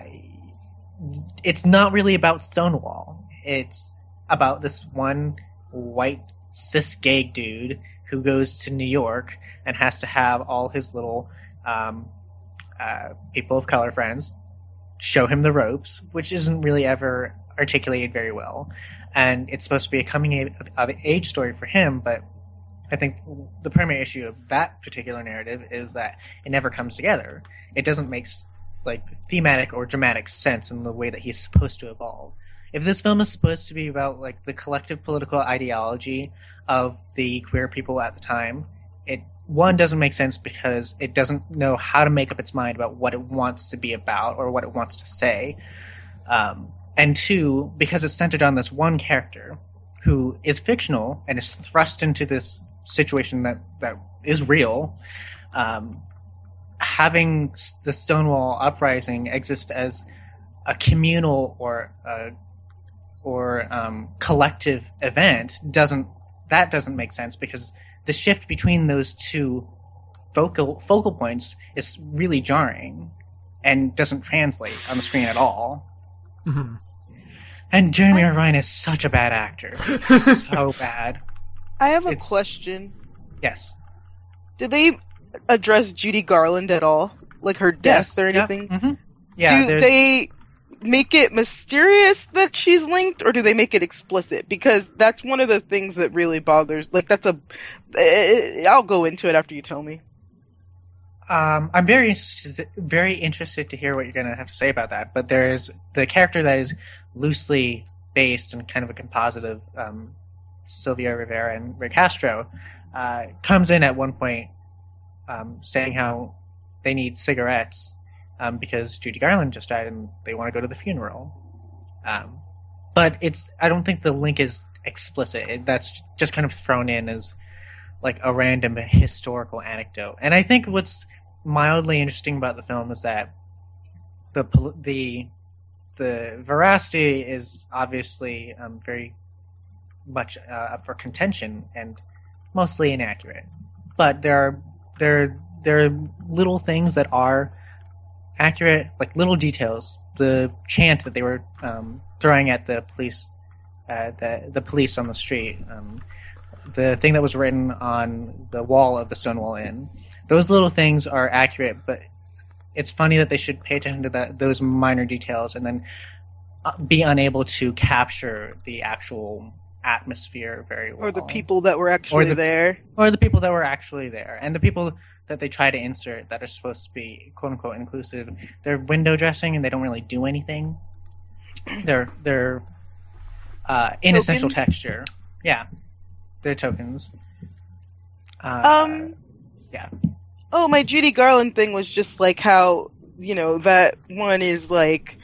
it's not really about Stonewall. It's about this one white cis gay dude who goes to New York and has to have all his little um, uh, people of color friends show him the ropes, which isn't really ever articulated very well. And it's supposed to be a coming of age story for him, but I think the primary issue of that particular narrative is that it never comes together. It doesn't make like thematic or dramatic sense in the way that he's supposed to evolve. If this film is supposed to be about like the collective political ideology of the queer people at the time, it one doesn't make sense because it doesn't know how to make up its mind about what it wants to be about or what it wants to say. Um, and two, because it's centered on this one character who is fictional and is thrust into this situation that, that is real, um, having the Stonewall uprising exist as a communal or a, or um, collective event doesn't that doesn't make sense because the shift between those two focal focal points is really jarring and doesn't translate on the screen at all. Mhm. And Jeremy Irvine is such a bad actor, so bad. I have a It's- question. Yes. Did they address Judy Garland at all? Like her death Yes. or Yep. anything? Mhm. Yeah. do there's- they make it mysterious that she's linked or do they make it explicit because that's one of the things that really bothers like that's a eh, i'll go into it after you tell me Um, I'm very very interested to hear what you're going to have to say about that. But there's the character that is loosely based and kind of a composite of um, Sylvia Rivera and Rick Castro uh, comes in at one point um, saying how they need cigarettes um, because Judy Garland just died and they want to go to the funeral. Um, but it's I don't think the link is explicit. It, that's just kind of thrown in as like a random historical anecdote. And I think what's mildly interesting about the film is that the the the veracity is obviously um, very much uh, up for contention and mostly inaccurate. But there are there there are little things that are accurate, like little details. The chant that they were um, throwing at the police, uh, the the police on the street, um, the thing that was written on the wall of the Stonewall Inn. Those little things are accurate, but it's funny that they should pay attention to that those minor details and then uh, be unable to capture the actual atmosphere very well Or the people that were actually the- there. or the people that were actually there and the people that they try to insert that are supposed to be quote unquote inclusive they're window dressing and they don't really do anything they're they're uh, inessential Tokens? texture yeah they're tokens uh, Um. yeah. Oh, my Judy Garland thing was just like how you know that one is like.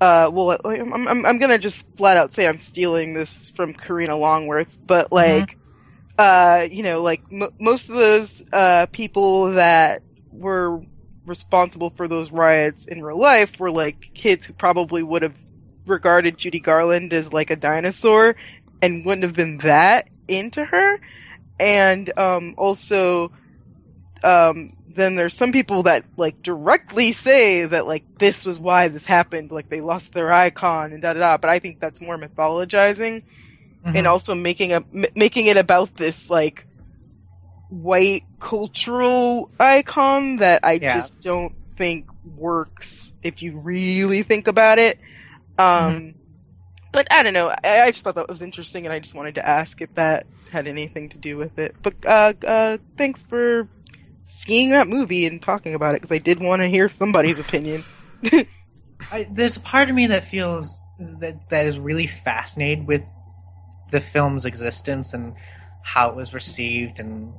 Uh, well, I'm, I'm, I'm gonna just flat out say I'm stealing this from Karina Longworth, but like, uh, you know, like m- most of those uh, people that were responsible for those riots in real life were like kids who probably would have regarded Judy Garland as like a dinosaur and wouldn't have been that into her. And um, also, um, then there's some people that like directly say that like this was why this happened, like they lost their icon and da da da. But I think that's more mythologizing Mhm. and also making a m- making it about this like white cultural icon that I Yeah. just don't think works if you really think about it. Um, But I don't know. I, I just thought that was interesting, and I just wanted to ask if that had anything to do with it. But uh, uh, thanks for seeing that movie and talking about it because I did want to hear somebody's opinion. I, there's a part of me that feels that that is really fascinated with the film's existence and how it was received and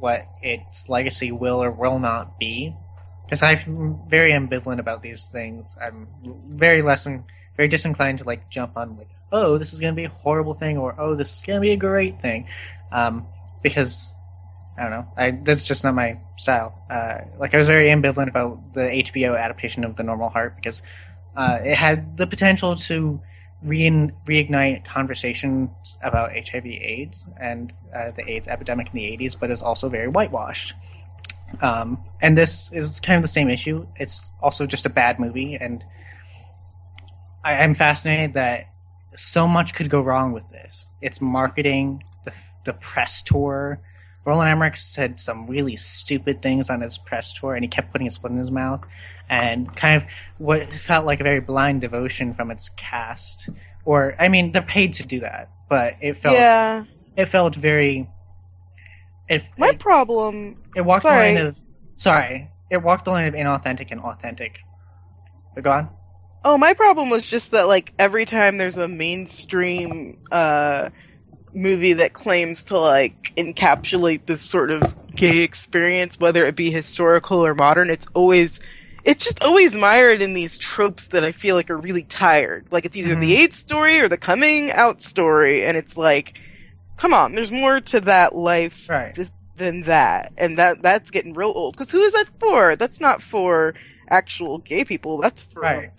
what its legacy will or will not be. Because I'm very ambivalent about these things. I'm very less very disinclined to like jump on like, oh, this is going to be a horrible thing, or oh, this is going to be a great thing, um, because I don't know. I that's just not my style. Uh, like I was very ambivalent about the HBO adaptation of The Normal Heart because uh, it had the potential to rein, reignite conversations about HIV/AIDS and uh, the AIDS epidemic in the '80s, but is also very whitewashed. Um, and this is kind of the same issue. It's also just a bad movie, and I, I'm fascinated that so much could go wrong with this. Its marketing, the the press tour. Roland Emmerich said some really stupid things on his press tour, and he kept putting his foot in his mouth. And kind of what felt like a very blind devotion from its cast, or I mean, they're paid to do that, but it felt yeah, it felt very. It, my it, problem. it walked sorry. the line of sorry. It walked the line of inauthentic and authentic. On. Oh, my problem was just that like every time there's a mainstream uh movie that claims to like encapsulate this sort of gay experience, whether it be historical or modern, it's always it's just always mired in these tropes that I feel like are really tired. Like it's either the Mhm. AIDS story or the coming out story, and it's like, come on, there's more to that life Right. th- than that, and that that's getting real old. Because who is that for? That's not for actual gay people. That's for Right.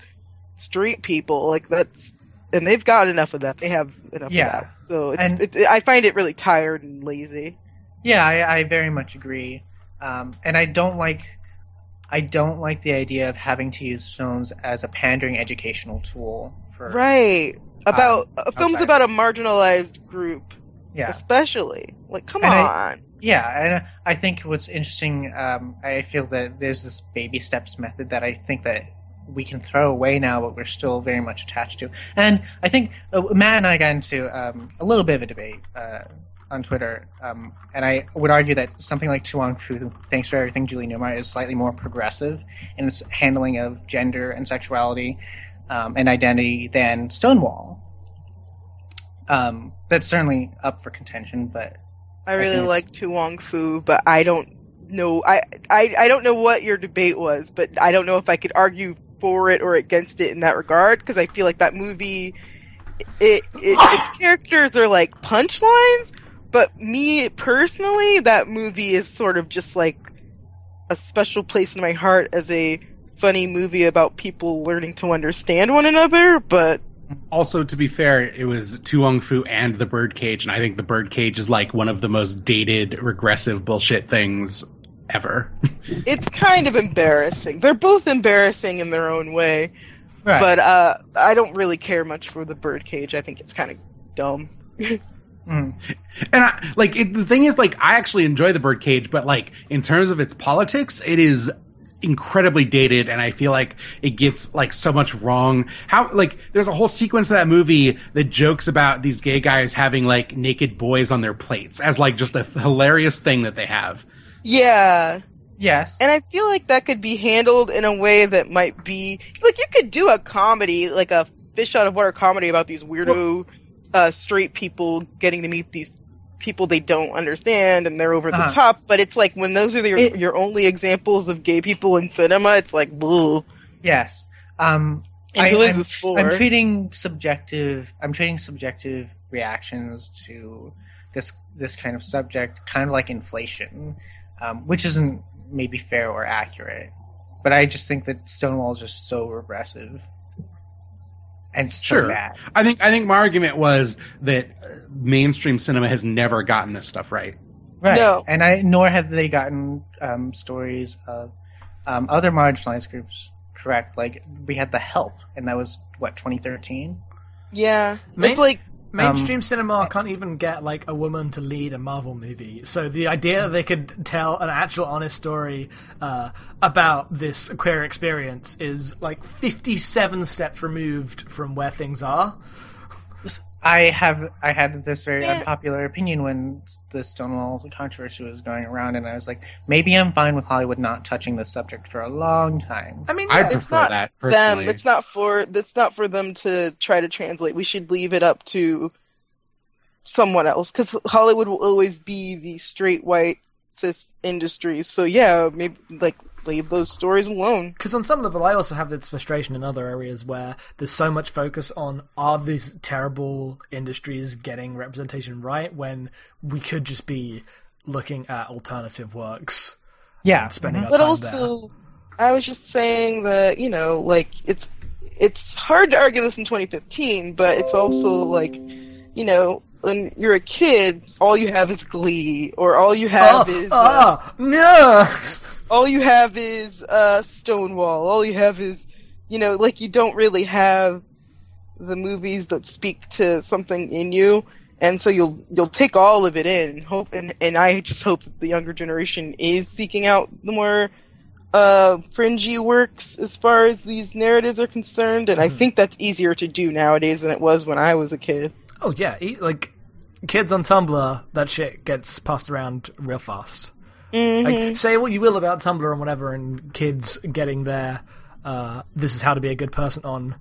straight people. Like that's, and they've got enough of that. They have enough Yeah. of that. So it's, And- it, I find it really tired and lazy. Yeah, I, I very much agree, um, and I don't like. I don't like the idea of having to use films as a pandering educational tool for Right. About uh, films outside. about a marginalized group, yeah especially. Like, come And on. I- yeah and I think what's interesting um, I feel that there's this baby steps method that I think that we can throw away now but we're still very much attached to and I think uh, Matt and I got into um, a little bit of a debate uh, on Twitter um, and I would argue that something like Tu Fu Thanks for Everything Julie Newmar is slightly more progressive in its handling of gender and sexuality um, and identity than Stonewall um, that's certainly up for contention but I I really it's- like Tu Fu, but I don't know. I, I I don't know what your debate was, but I don't know if I could argue for it or against it in that regard because I feel like that movie it, it its characters are like punchlines, but me personally, that movie is sort of just like a special place in my heart as a funny movie about people learning to understand one another. But Also, to be fair, it was To Wong Foo and the Birdcage, and I think the Birdcage is like one of the most dated, regressive bullshit things ever. it's kind of embarrassing. They're both embarrassing in their own way. Right. But uh, I don't really care much for the Birdcage. I think it's kind of dumb. Mm. And I, like it, the thing is, like I actually enjoy the Birdcage, but like in terms of its politics, it is incredibly dated, and I feel like it gets like so much wrong. How like there's a whole sequence of that movie that jokes about these gay guys having like naked boys on their plates as like just a hilarious thing that they have. Yeah. Yes. And I feel like that could be handled in a way that might be like you could do a comedy, like a fish out of water comedy about these weirdo uh, straight people getting to meet these people they don't understand and they're over the Uh-huh. top. But it's like when those are your, It- your only examples of gay people in cinema, it's like, boo. yes. Um, And I, who is I'm, this for? I'm treating subjective. I'm treating subjective reactions to this this kind of subject, kind of like inflation, um, which isn't maybe fair or accurate. But I just think that Stonewall is just so regressive and so Sure. bad. I think I think my argument was that uh, mainstream cinema has never gotten this stuff right. Right. No. And I nor have they gotten um, stories of um, other marginalized groups correct. Like we had the Help, and that was what 2013. Yeah. Main- It's like, Mainstream cinema can't even get like a woman to lead a Marvel movie. So the idea that they could tell an actual honest story uh, about this queer experience is like 57 steps removed from where things are. I have I had this very Yeah. unpopular opinion when the Stonewall controversy was going around, and I was like, maybe I'm fine with Hollywood not touching this subject for a long time. I mean, I yeah, prefer it's not that them. It's not for. It's not for them to try to translate. We should leave it up to someone else because Hollywood will always be the straight white cis industry. So yeah, maybe like leave those stories alone. Because on some level, I also have this frustration in other areas where there's so much focus on are these terrible industries getting representation right when we could just be looking at alternative works Yeah, and spending mhm. our But time also, I was just saying that you know, like it's it's hard to argue this in 2015, but it's also like you know. When you're a kid, all you have is Glee, or all you have Oh, is uh, oh, no! all you have is uh, Stonewall. All you have is, you know, like you don't really have the movies that speak to something in you, and so you'll you'll take all of it in. Hope and and I just hope that the younger generation is seeking out the more uh fringy works as far as these narratives are concerned, and I think that's easier to do nowadays than it was when I was a kid. Oh yeah, e- like kids on Tumblr, that shit gets passed around real fast. Mhm. Like say what you will about Tumblr and whatever, and kids getting their uh, "this is how to be a good person" on,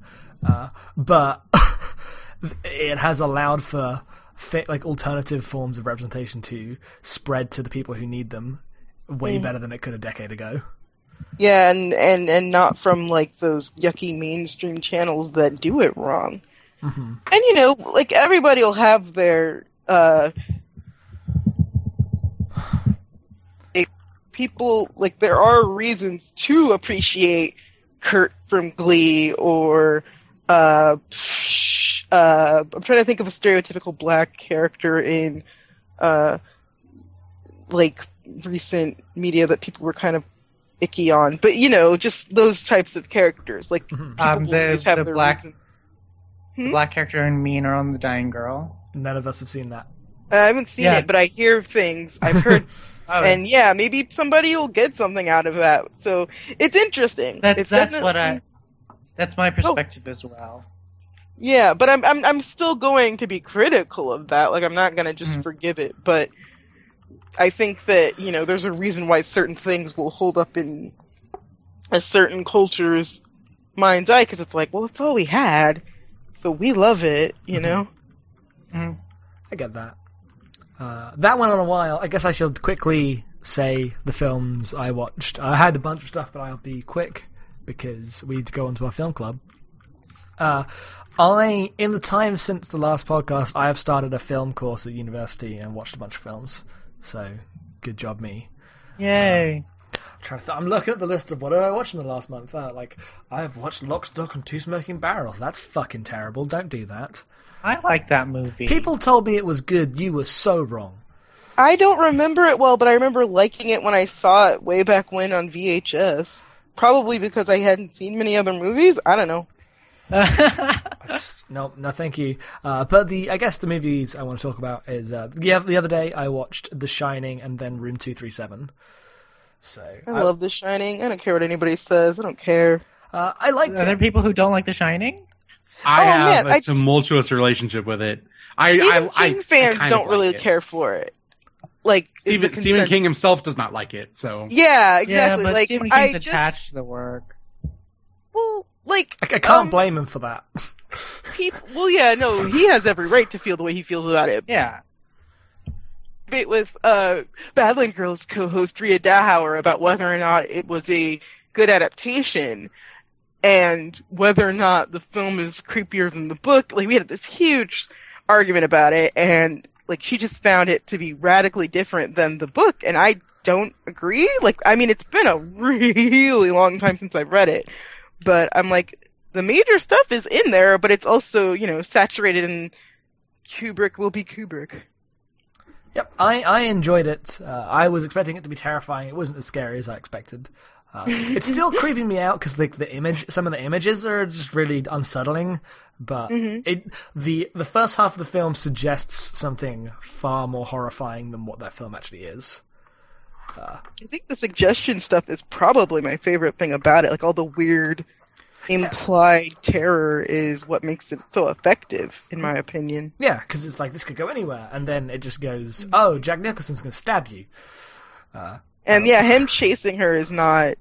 uh, but it has allowed for fa- like alternative forms of representation to spread to the people who need them way better than it could a decade ago. Yeah, and, and, and not from like those yucky mainstream channels that do it wrong. Mhm. And you know, like everybody will have their uh people like there are reasons to appreciate Kurt from Glee or uh uh I'm trying to think of a stereotypical black character in uh like recent media that people were kind of icky on. But you know, just those types of characters. Like Mhm. people Um, will the- always have the their black- reason. The Hmm? black character and Me and Earl and the Dying Girl. None of us have seen that. I haven't seen Yeah. it, but I hear things. I've heard, Oh, and yeah, maybe somebody will get something out of that. So it's interesting. that's It's that's what I. That's my perspective as well. Yeah, but I'm I'm I'm still going to be critical of that. Like I'm not going to just Mhm. forgive it, but I think that, you know, there's a reason why certain things will hold up in a certain culture's mind's eye cuz it's like, well, it's all we had. So we love it, you Mhm. know. I get that. Uh, that went on a while. I guess I should quickly say the films I watched. I had a bunch of stuff, but I'll be quick because we need to go on to our film club. Uh, I, in the time since the last podcast, I have started a film course at university and watched a bunch of films. So, good job, me. Yay! I'm trying to th- I'm looking at the list of what did I watched in the last month. Uh, like, I have watched Lock, Stock, and Two Smoking Barrels. That's fucking terrible. Don't do that. I like that movie. People told me it was good. You were so wrong. I don't remember it well, but I remember liking it when I saw it way back when on VHS. Probably because I hadn't seen many other movies. I don't know. Just- no, no, thank you. Uh, but the, I guess the movies I want to talk about is, uh, yeah, the other day I watched The Shining and then Room 237. So, I love The Shining. I don't care what anybody says. I don't care. uh, I liked Are there it. people who don't like The Shining? I Oh, have man, a I- tumultuous relationship with it. I, Stephen I, King I, I fans kind don't of really like it. care for it. Like Stephen, Stephen. King himself does not like it, so Yeah, exactly. Yeah, but like Stephen I King's just, attached to the work. well, like I, I can't um, blame him for that. people. Well, yeah, no, he has every right to feel the way he feels about it. Yeah. Debate with uh, Badland Girls co-host Ria Dahauer about whether or not it was a good adaptation and whether or not the film is creepier than the book. Like we had this huge argument about it, and like she just found it to be radically different than the book, and I don't agree. Like I mean, it's been a really long time since I've read it, but I'm like the major stuff is in there, but it's also you know saturated in Kubrick will be Kubrick. Yep, I, I enjoyed it. Uh, I was expecting it to be terrifying. It wasn't as scary as I expected. Uh, it's still creeping me out because like the image, some of the images are just really unsettling. But it the the first half of the film suggests something far more horrifying than what that film actually is. I think the suggestion stuff is probably my favorite thing about it. Like all the weird implied terror is what makes it so effective, in my opinion. Yeah, because it's like this could go anywhere, and then it just goes, "Oh, Jack Nicholson's going to stab you." And yeah, him chasing her is not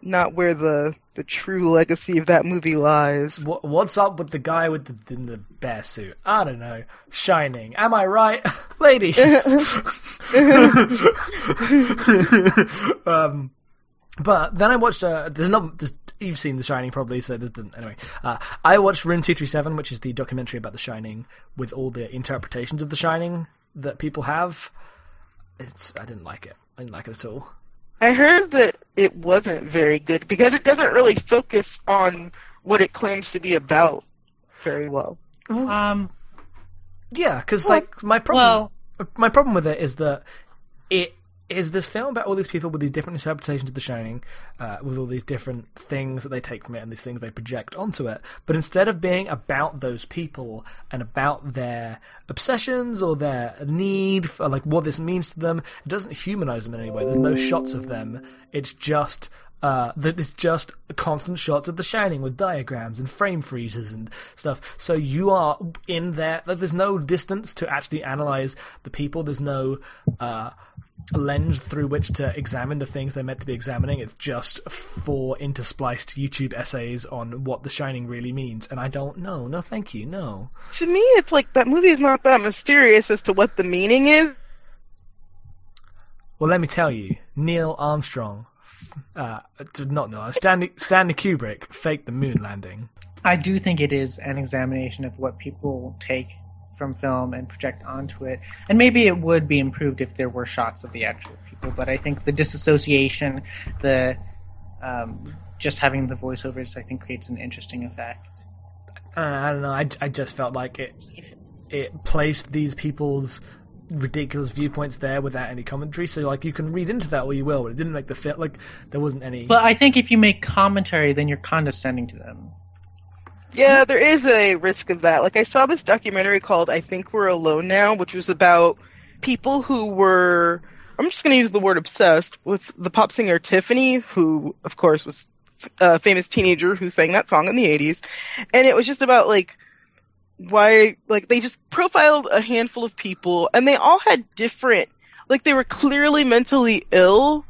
not where the the true legacy of that movie lies. What, what's up with the guy with the in the bear suit? I don't know. Shining. Am I right, ladies? um, but then I watched. Uh, there's not. There's, you've seen The Shining probably, so there's anyway. Uh, I watched Room Two Three Seven, which is the documentary about The Shining, with all the interpretations of The Shining that people have. It's. I didn't like it. I didn't like it at all. I heard that it wasn't very good because it doesn't really focus on what it claims to be about very well. Um. Yeah, because like my problem, Well, my problem with it is that it is this film about all these people with these different interpretations of The Shining, uh, with all these different things that they take from it and these things they project onto it. But instead of being about those people and about their obsessions or their need for like what this means to them, it doesn't humanize them in any way. There's no shots of them. It's just uh, that it's just constant shots of The Shining with diagrams and frame freezes and stuff. So you are in there. Like, there's no distance to actually analyze the people. There's no uh, lens through which to examine the things they're meant to be examining. It's just four interspliced YouTube essays on what The Shining really means. And I don't know. No, thank you. No. To me, it's like that movie is not that mysterious as to what the meaning is. Well, let me tell you, Neil Armstrong, uh, not know. Stanley, Stanley Kubrick faked the moon landing. I do think it is an examination of what people take from film and project onto it. And maybe it would be improved if there were shots of the actual people, but I think the disassociation, the um, just having the voiceovers, I think creates an interesting effect. Uh, I don't know. I, I just felt like it it placed these people's ridiculous viewpoints there without any commentary. So like you can read into that all you will, but it didn't make the fit. Like there wasn't any. But I think if you make commentary, then you're condescending to them. Yeah, there is a risk of that. Like I saw this documentary called I Think We're Alone Now, which was about people who were I'm just going to use the word obsessed with the pop singer Tiffany, who of course was a famous teenager who sang that song in the 80s. And it was just about like why like they just profiled a handful of people and they all had different like they were clearly mentally ill.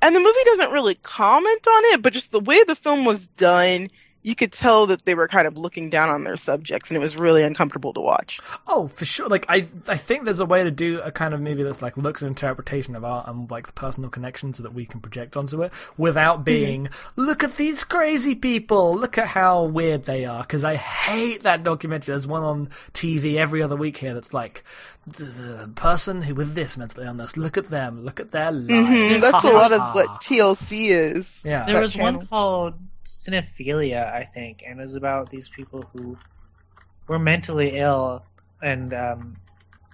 And the movie doesn't really comment on it but just the way the film was done you could tell that they were kind of looking down on their subjects, and it was really uncomfortable to watch. Oh, for sure. Like I, I think there's a way to do a kind of maybe that's like looks and interpretation of art and like the personal connection so that we can project onto it without being look at these crazy people, look at how weird they are. Because I hate that documentary. There's one on TV every other week here that's like the person who with this mental illness. Look at them. Look at their lives. Mhm, That's a lot of what TLC is. Yeah. There was one called Cinephilia, I think, and it was about these people who were mentally ill and um,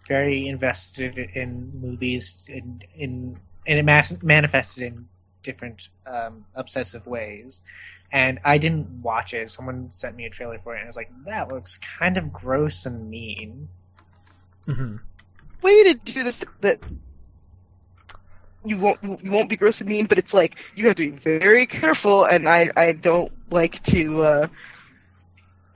very invested in movies, in, in and it mas- manifested in different um, obsessive ways. And I didn't watch it. Someone sent me a trailer for it, and I was like, "That looks kind of gross and mean." hmm way to do this that you won't you won't be gross and mean, but it's like you have to be very careful. And I I don't like to. uh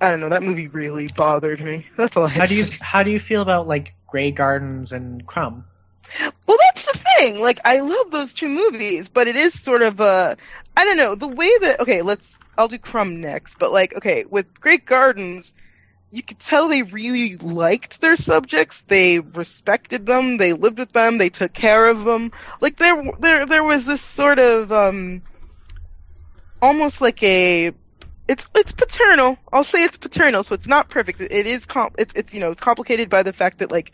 I don't know. That movie really bothered me. That's all. I How do you how do you feel about like Grey Gardens and Crumb? Well, that's the thing. Like, I love those two movies, but it is sort of a. I don't know the way that. Okay, let's. I'll do Crumb next, but like, okay, with Grey Gardens, you could tell they really liked their subjects. They respected them. They lived with them. They took care of them. Like there, there, there was this sort of um, almost like a. It's it's paternal. I'll say it's paternal, so it's not perfect. It, is com- it's it's you know it's complicated by the fact that like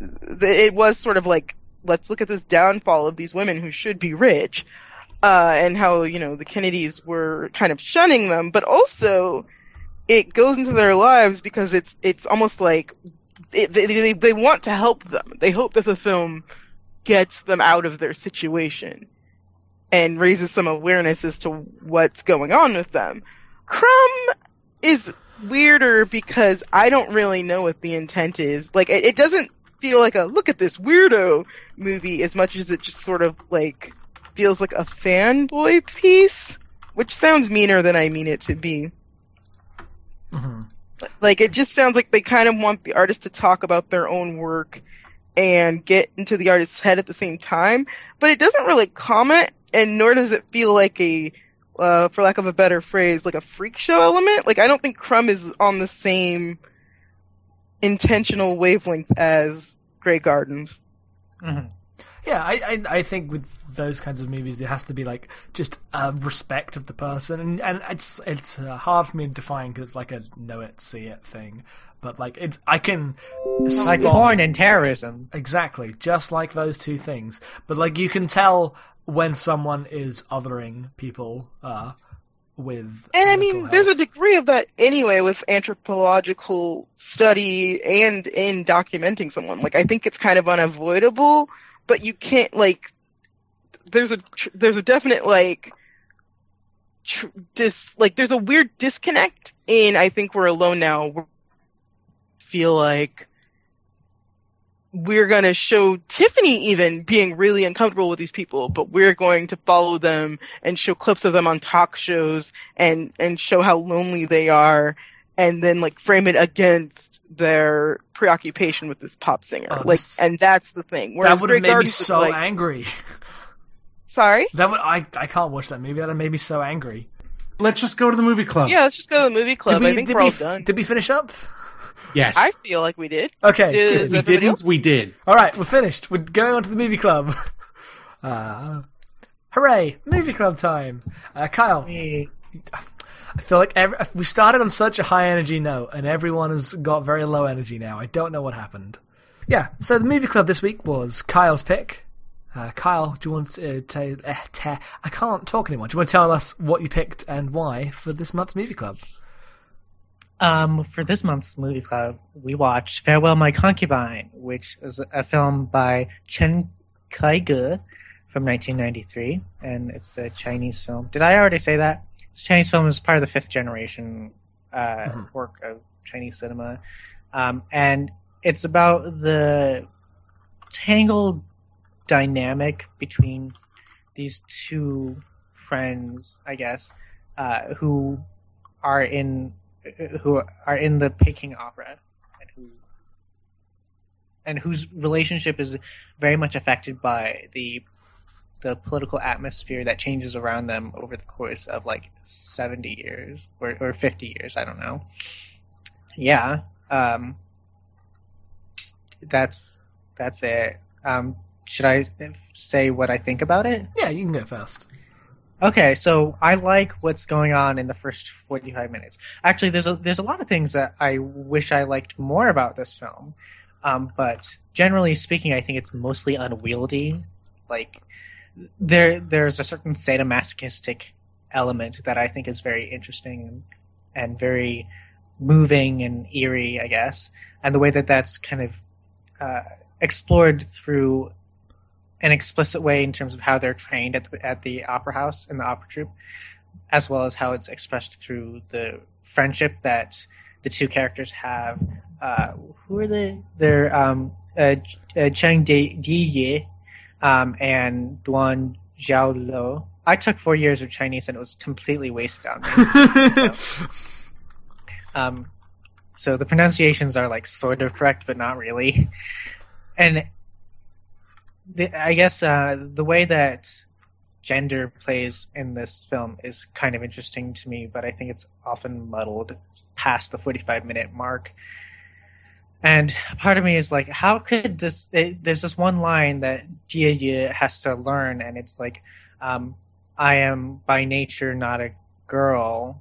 it was sort of like let's look at this downfall of these women who should be rich uh, and how you know the kennedys were kind of shunning them but also it goes into their lives because it's it's almost like it, they, they they want to help them. They hope that the film gets them out of their situation and raises some awareness as to what's going on with them. Crumb is weirder because i don't really know what the intent is. Like it, it doesn't feel like a look at this weirdo movie as much as it just sort of like feels like a fanboy piece, which sounds meaner than I mean it to be. Hmm Like it just sounds like they kind of want the artist to talk about their own work and get into the artist's head at the same time, but it doesn't really comment and nor does it feel like a uh, for lack of a better phrase, like a freak show element. Like I don't think Crumb is on the same intentional wavelength as Grey Gardens. Mm-hmm. Yeah, I, I I think with those kinds of movies, there has to be like just a respect of the person, and and it's it's uh, hard for me to define because it's like a know it, see it thing. But like it's I can Like spot- porn and terrorism. exactly just like those two things. But like you can tell when someone is othering people uh, with And I mental mean, there's a degree of that anyway with anthropological study and in documenting someone. Like, I think it's kind of unavoidable, but you can't like. There's a there's a definite like. Tr- dis like there's a weird disconnect in I think we're alone now. We feel like we're going to show Tiffany even being really uncomfortable with these people, but we're going to follow them and show clips of them on talk shows and and show how lonely they are and then like frame it against their preoccupation with this pop singer. Oh, like this- and that's the thing. that Whereas would have Grey made me Gardens is so like, angry. sorry? That would I I can't watch that movie. That would have made me so angry. Let's just go to the movie club. Yeah, let's just go to the movie club. did we, I think we're we, all done. Did we finish up? Yes. I feel like we did. Okay. Did- if we didn't, else? we did. All right, we're finished. We're going on to the movie club. Uh, hooray! Movie club time. Uh, Kyle, Me. I feel like every, we started on such a high energy note, and everyone has got very low energy now. I don't know what happened. Yeah, so the movie club this week was Kyle's pick. Uh, Kyle, do you want to tell? Uh, te- I can't talk anymore. Do you want to tell us what you picked and why for this month's movie club? Um, for this month's movie club, we watched Farewell My Concubine, which is a film by Chen Kaige from 1993, and it's a Chinese film. Did I already say that? Chinese film is part of the fifth generation uh, Mhm. work of Chinese cinema, um, and it's about the tangled dynamic between these two friends, I guess, uh, who are in who are in the Peking Opera and who and whose relationship is very much affected by the the political atmosphere that changes around them over the course of like 70 years or, or 50 years. I don't know. Yeah. Um, that's that's it. Um, should I say what I think about it? Yeah, you can go first. Okay, so I like what's going on in the first 45 minutes. Actually, there's a there's a lot of things that I wish I liked more about this film. Um, but generally speaking, I think it's mostly unwieldy. Like there there's a certain sadomasochistic element that I think is very interesting and, very moving and eerie, I guess. And the way that that's kind of uh, explored through an explicit way in terms of how they're trained at the, at the opera house and the opera troupe, as well as how it's expressed through the friendship that the two characters have. Uh, who are they? They're um, uh, uh, Cheng Dieyi um, and Duan Xiaolou. I took four years of Chinese and it was completely wasted on me. so, um, so the pronunciations are like sort of correct, but not really. And the, I guess uh, the way that gender plays in this film is kind of interesting to me, but I think it's often muddled past the 45 minute mark. And part of me is like, how could this? It, there's this one line that Jie has to learn, and it's like, um, "I am by nature not a girl."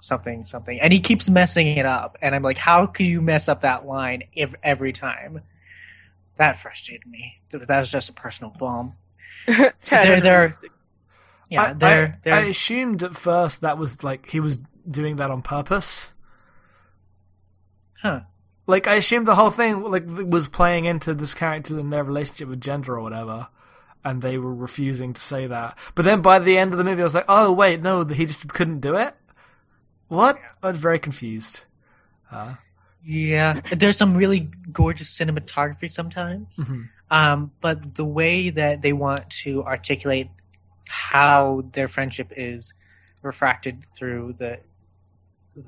Something, something, and he keeps messing it up, and I'm like, how could you mess up that line every, every time? That frustrated me. That was just a personal qualm. Tad They're- they're- Yeah, I, they're, I, I they're, assumed at first that was like he was doing that on purpose. huh? Like I assumed the whole thing like was playing into this character and their relationship with gender or whatever, and they were refusing to say that. But then by the end of the movie, I was like, oh wait, no, he just couldn't do it. What? I was very confused. Uh, Yeah, there's some really gorgeous cinematography sometimes. mhm. Um, but the way that they want to articulate how their friendship is refracted through the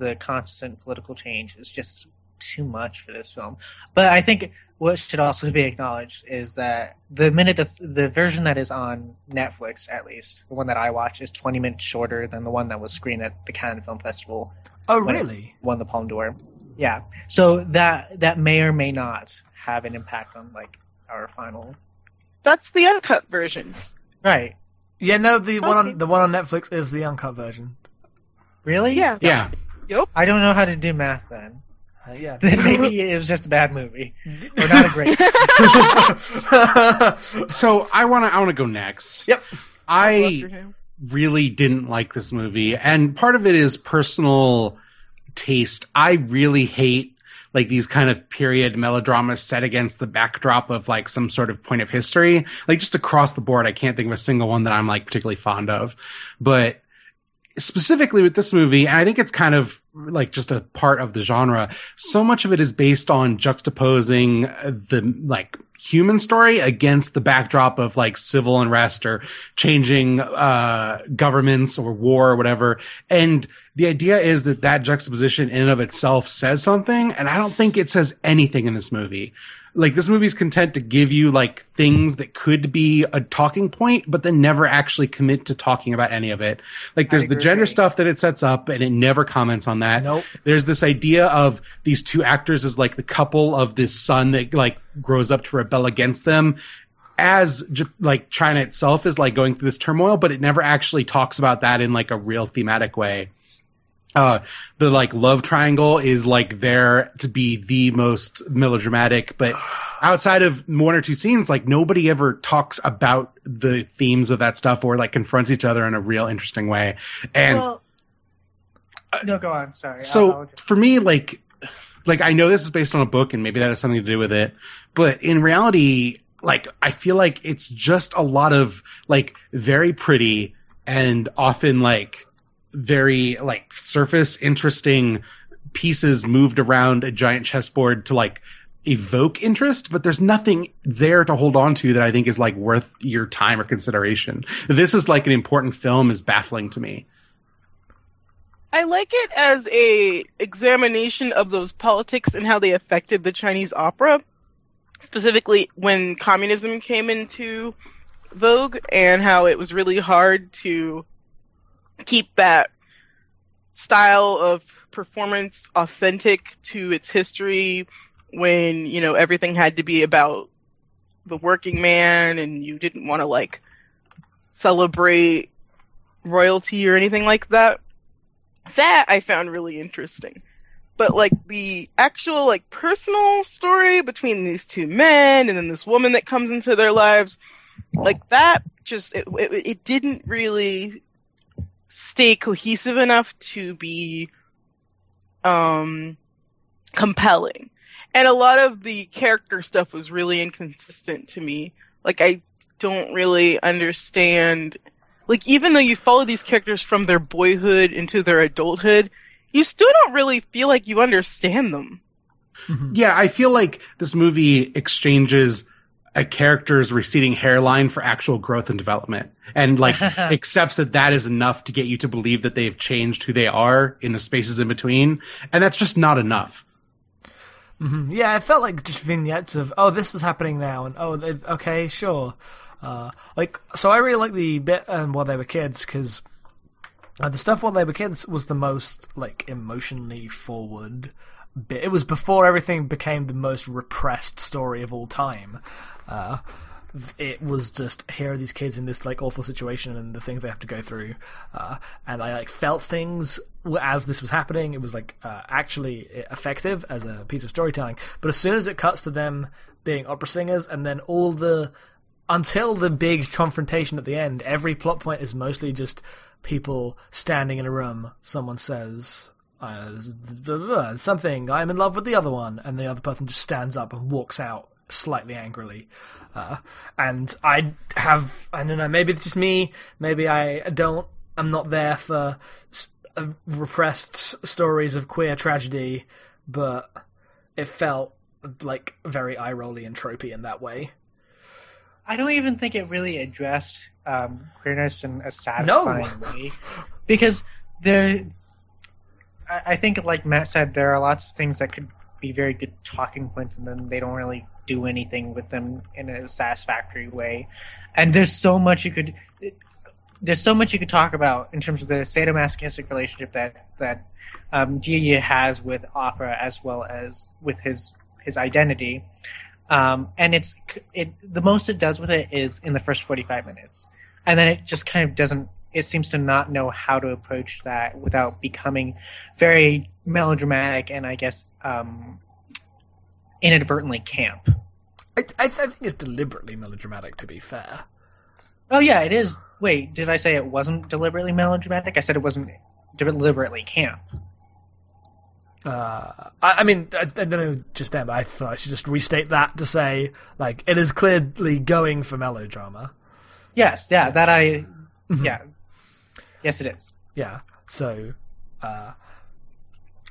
the constant political change is just too much for this film. But I think what should also be acknowledged is that the minute that's the version that is on Netflix, at least the one that I watch, is 20 minutes shorter than the one that was screened at the Cannes Film Festival Oh really? won the Palme d'Or. Yeah, so that that may or may not have an impact on like our final. That's the uncut version. Right? Yeah, no, the one on the one on Netflix is the uncut version. Really? Yeah. Yeah. Yep. I don't know how to do math then. Uh, yeah. Then maybe it was just a bad movie or not a great. So I want to I want to go next. Yep. I really didn't like this movie, and part of it is personal taste. I really hate like these kind of period melodramas set against the backdrop of like some sort of point of history. Like just across the board, I can't think of a single one that I'm like particularly fond of. But specifically with this movie, and I think it's kind of like just a part of the genre, so much of it is based on juxtaposing the like human story against the backdrop of like civil unrest or changing uh governments or war or whatever. And the idea is that that juxtaposition in and of itself says something and i don't think it says anything in this movie like this movie's content to give you like things that could be a talking point but then never actually commit to talking about any of it like there's the gender stuff that it sets up and it never comments on that Nope. there's this idea of these two actors as like the couple of this son that like grows up to rebel against them as like China itself is like going through this turmoil, but it never actually talks about that in like a real thematic way. Uh, the like love triangle is like there to be the most melodramatic, but outside of one or two scenes, like nobody ever talks about the themes of that stuff or like confronts each other in a real interesting way. And well, no, go on. Sorry. so I'll- I'll- for me like like i know this is based on a book and maybe that has something to do with it but in reality like i feel like it's just a lot of like very pretty and often like very like surface interesting pieces moved around a giant chessboard to like evoke interest but there's nothing there to hold on to that i think is like worth your time or consideration. This is like an important film is baffling to me. I like it as a examination of those politics and how they affected the Chinese opera, specifically when communism came into Vogue and how it was really hard to keep that style of performance authentic to its history when, you know, everything had to be about the working man and you didn't want to like celebrate royalty or anything like that. That I found really interesting. But like the actual like personal story between these two men and then this woman that comes into their lives, like that just it, it, it didn't really stay cohesive enough to be um compelling. And a lot of the character stuff was really inconsistent to me. Like I don't really understand like even though you follow these characters from their boyhood into their adulthood, you still don't really feel like you understand them. Yeah, I feel like this movie exchanges a character's receding hairline for actual growth and development and like accepts that that is enough to get you to believe that they've changed who they are in the spaces in between and that's just not enough Mhm. Yeah, it felt like just vignettes of oh, this is happening now, and oh, okay, sure. Uh, like, so I really like the bit um, while they were kids because uh, the stuff while they were kids was the most like emotionally forward bit. It was before everything became the most repressed story of all time. Uh, it was just here are these kids in this like awful situation and the things they have to go through uh, and i like felt things as this was happening it was like uh, actually effective as a piece of storytelling but as soon as it cuts to them being opera singers and then all the until the big confrontation at the end every plot point is mostly just people standing in a room someone says uh, something. I'm in love with the other one. And the other person just stands up and walks out slightly angrily. Uh, and I have, I don't know, maybe it's just me, maybe I don't, I'm not there for s- uh, repressed stories of queer tragedy, but it felt like very eye rolly and tropey in that way. I don't even think it really addressed um, queerness in a satisfying way, because there, I, think, like Matt said, there are lots of things that could be very good talking points, and then they don't really do anything with them in a satisfactory way. And there's so much you could, there's so much you could talk about in terms of the sadomasochistic relationship that that um, Dieyi has with opera as well as with his his identity. Um, and it's it the most it does with it is in the first 45 minutes and then it just kind of doesn't it seems to not know how to approach that without becoming very melodramatic and i guess um, inadvertently camp. I, I, I think it's deliberately melodramatic, to be fair. oh yeah it is. Wait did i say it wasn't deliberately melodramatic? I said it wasn't deliberately camp. Uh, I, I mean, I, I don't know just then, but I thought I should just restate that to say, like, it is clearly going for melodrama. yes yeah that i yeah yes it is Yeah. So, uh,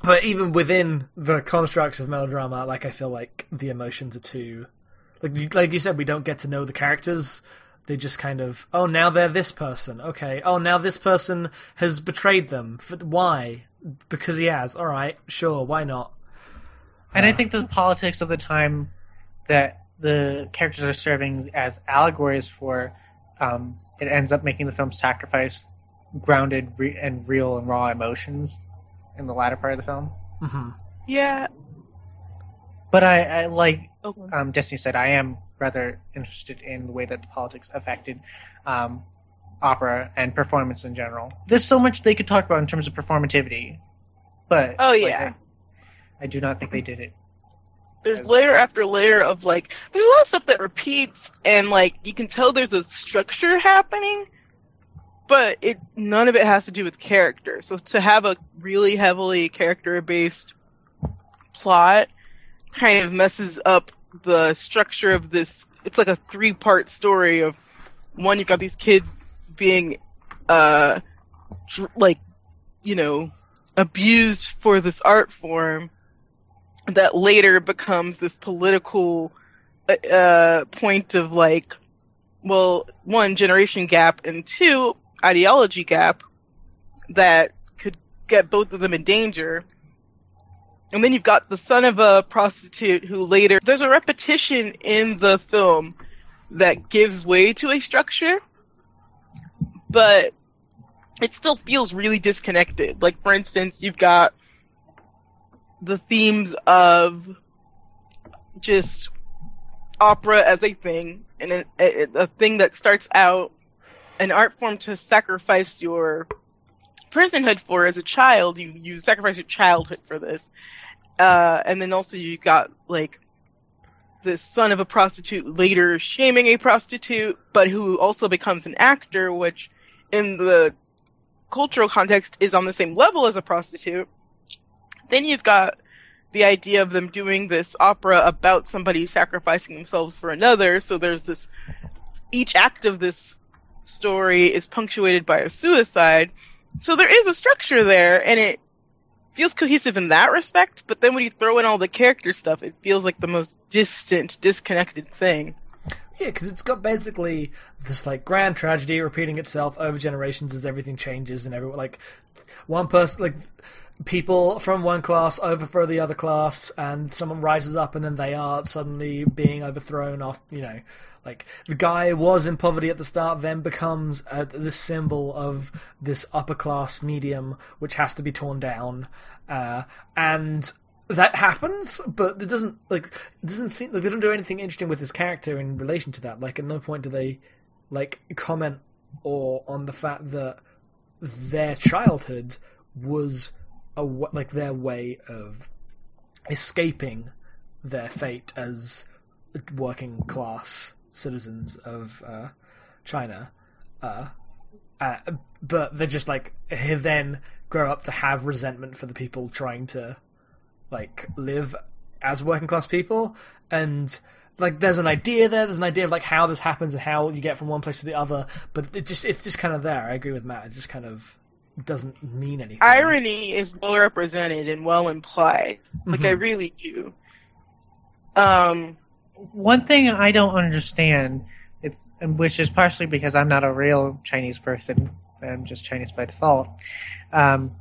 but even within the constructs of melodrama, like I feel like the emotions are too, like you- like you said, we don't get to know the characters. They just kind of, oh, now they're this person. Okay. Oh, now this person has betrayed them. Why? Because he has. All right. Sure. Why not? And I think the politics of the time that the characters are serving as allegories for, um, it ends up making the film sacrifice grounded re- and real and raw emotions in the latter part of the film. hmm Yeah. But I, I like Okay. um, Destiny said, I am rather interested in the way that the politics affected um, opera and performance in general. There's so much they could talk about in terms of performativity, but Oh, like, yeah. I, I do not think they did it. there's As- layer after layer of like there's a lot of stuff that repeats and like you can tell there's a structure happening but it none of it has to do with character. So to have a really heavily character based plot kind of messes up the structure of this it's like a three part story of one you've got these kids being uh dr- like you know abused for this art form that later becomes this political uh, uh, point of like, well, one generation gap and two ideology gap that could get both of them in danger. And then you've got the son of a prostitute who later there's a repetition in the film that gives way to a structure, but it still feels really disconnected. Like, for instance, you've got the themes of just opera as a thing, and a, a, a thing that starts out an art form to sacrifice your personhood for as a child. You you sacrifice your childhood for this, uh, and then also you got like the son of a prostitute later shaming a prostitute, but who also becomes an actor, which in the cultural context is on the same level as a prostitute. Then you've got the idea of them doing this opera about somebody sacrificing themselves for another. So there's this, each act of this story is punctuated by a suicide. So there is a structure there and it feels cohesive in that respect. But then when you throw in all the character stuff, it feels like the most distant, disconnected thing. Yeah, because it's got basically this like grand tragedy repeating itself over generations as everything changes and everyone like one person like people from one class overthrow the other class and someone rises up and then they are suddenly being overthrown off you know. Like the guy was in poverty at the start then becomes uh, this symbol of this upper class medium which has to be torn down. Uh, and that happens but it doesn't like it doesn't seem like they don't do anything interesting with his character in relation to that. Like at no point do they like comment or on the fact that their childhood was a like their way of escaping their fate as working class citizens of uh, China. Uh, uh, but they're just like then grow up to have resentment for the people trying to like live as working class people and like there's an idea there there's an idea of like how this happens and how you get from one place to the other but it just it's just kind of there i agree with matt it's just kind of doesn't mean anything Irony is well represented and well implied. Like I really do. Um, One thing I don't understand, it's which is partially because I'm not a real Chinese person. I'm just Chinese by default. Um,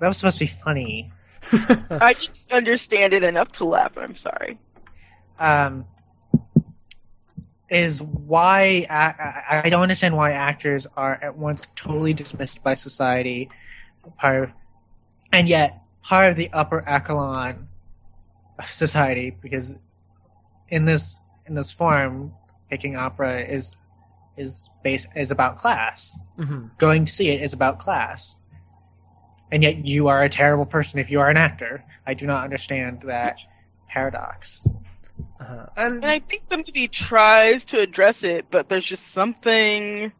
that was supposed to be funny. I didn't understand it enough to laugh. I'm sorry. um, is why I, I don't understand why actors are at once totally dismissed by society, part of, and yet part of the upper echelon of society. Because in this in this form, picking opera is is base is about class. Mhm. Going to see it is about class. And yet you are a terrible person if you are an actor. I do not understand that paradox. Uh-huh. and And I think the movie tries to address it, but there's just something.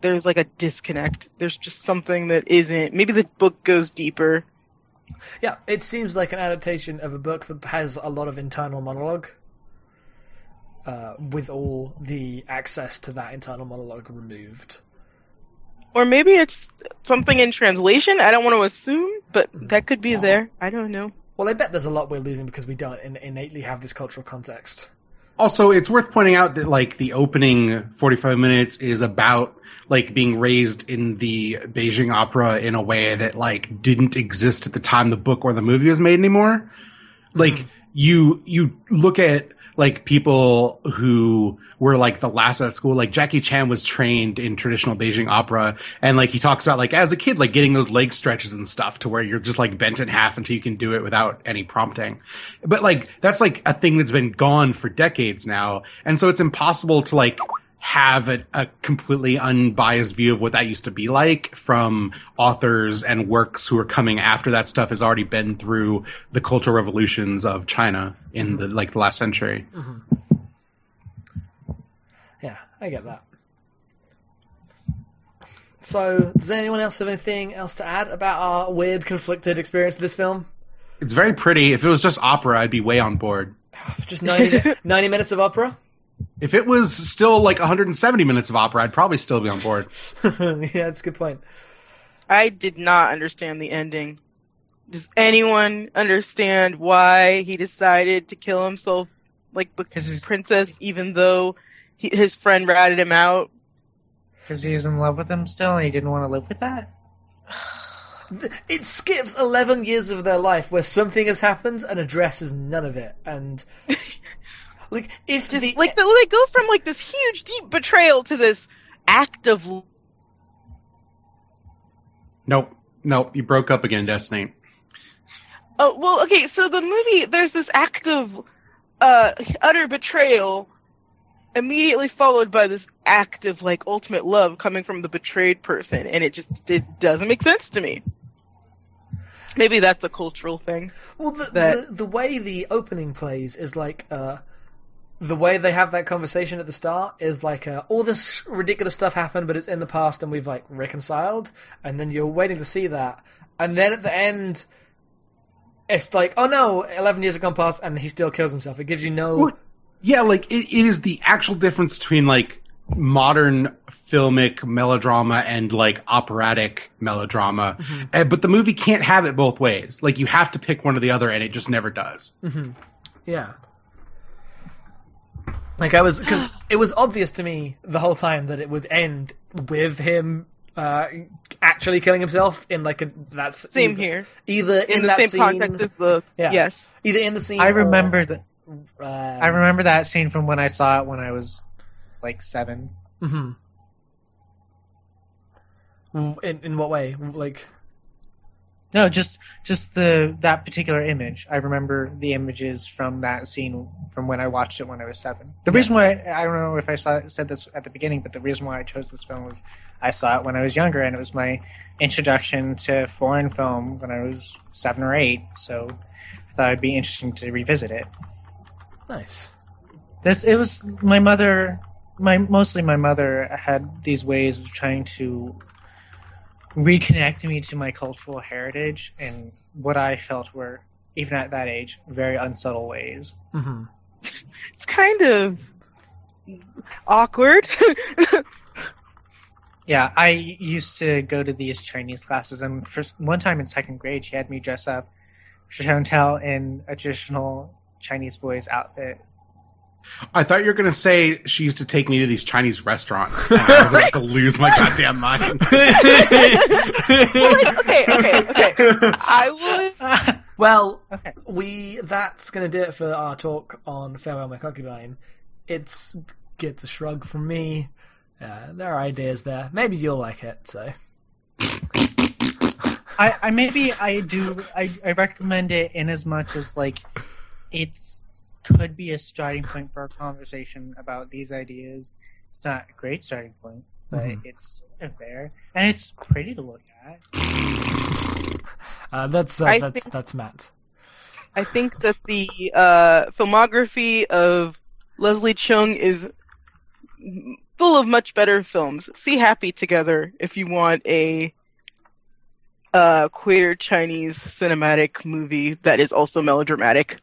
There's like a disconnect. There's just something that isn't. Maybe the book goes deeper. Yeah, it seems like an adaptation of a book that has a lot of internal monologue, uh, with all the access to that internal monologue removed. Or maybe it's something in translation. I don't want to assume, but that could be there. I don't know. Well, I bet there's a lot we're losing because we don't in- innately have this cultural context. Also, it's worth pointing out that like the opening 45 minutes is about like being raised in the Beijing opera in a way that like didn't exist at the time the book or the movie was made anymore. Like mm-hmm. you you look at like people who were like the last at school like Jackie Chan was trained in traditional Beijing opera and like he talks about like as a kid like getting those leg stretches and stuff to where you're just like bent in half until you can do it without any prompting. But like that's like a thing that's been gone for decades now and so it's impossible to like have a, a completely unbiased view of what that used to be like from authors and works who are coming after that stuff has already been through the cultural revolutions of China in the like the last century. Mm-hmm. Yeah, I get that. So, does anyone else have anything else to add about our weird, conflicted experience of this film? It's very pretty. If it was just opera, I'd be way on board. Just 90, 90 minutes of opera? If it was still like 170 minutes of opera, I'd probably still be on board. yeah, that's a good point. I did not understand the ending. Does anyone understand why he decided to kill himself like the 'Cause he's- princess, even though he, his friend ratted him out? Because he he's in love with him still and he didn't want to live with that? It skips 11 years of their life where something has happened and addresses none of it. And, Like if Just, the like the, they go from like this huge deep betrayal to this act of l- Nope. Nope. You broke up again, Destiny. Oh well, okay. So the movie, there's this act of uh, utter betrayal, immediately followed by this act of like ultimate love coming from the betrayed person, and it just it doesn't make sense to me. Maybe that's a cultural thing. Well, the, that- the the way the opening plays is like uh, the way they have that conversation at the start is like uh, all this ridiculous stuff happened, but it's in the past and we've like reconciled, and then you're waiting to see that, and then at the end, it's like, oh no, eleven years have gone past and he still kills himself. It gives you no. Well, yeah, like it, it is the actual difference between like modern filmic melodrama and like operatic melodrama. Uh, but the movie can't have it both ways. Like you have to pick one or the other, and it just never does. Yeah. Like I was, because it was obvious to me the whole time that it would end with him uh, actually killing himself in like a that's Same either, here. Either in, In the that same scene, context as the Yeah. yes. either in the scene. I remember that. um, I remember that scene from when I saw it when I was like seven. mhm. In in what way? Like No, just just the that particular image. I remember the images from that scene from when I watched it when I was seven. The reason why I don't know if I saw, said this at the beginning, but the reason why I chose this film was I saw it when I was younger, and it was my introduction to foreign film when I was seven or eight. So I thought it'd be interesting to revisit it. nice. This it was my mother. My mostly my mother had these ways of trying to reconnect me to my cultural heritage and what I felt were even at that age very unsubtle ways. hmm It's kind of awkward. Yeah, I used to go to these Chinese classes, and for one time in second grade, she had me dress up Chantel in a traditional Chinese boy's outfit. I thought you were gonna say she used to take me to these Chinese restaurants, and I was about to lose my goddamn mind. Like, okay, okay, okay. I would. Well, okay. we that's gonna do it for our talk on farewell my concubine it's gets a shrug from me uh, there are ideas there maybe you'll like it so I, I maybe I do I, I recommend it in as much as like it's could be a starting point for a conversation about these ideas. It's not a great starting point, but Mhm. it's there and it's pretty to look at. uh, that's uh, that's think- that's matt I think that the uh, filmography of Leslie Cheung is full of much better films. See Happy Together if you want a uh, queer Chinese cinematic movie that is also melodramatic.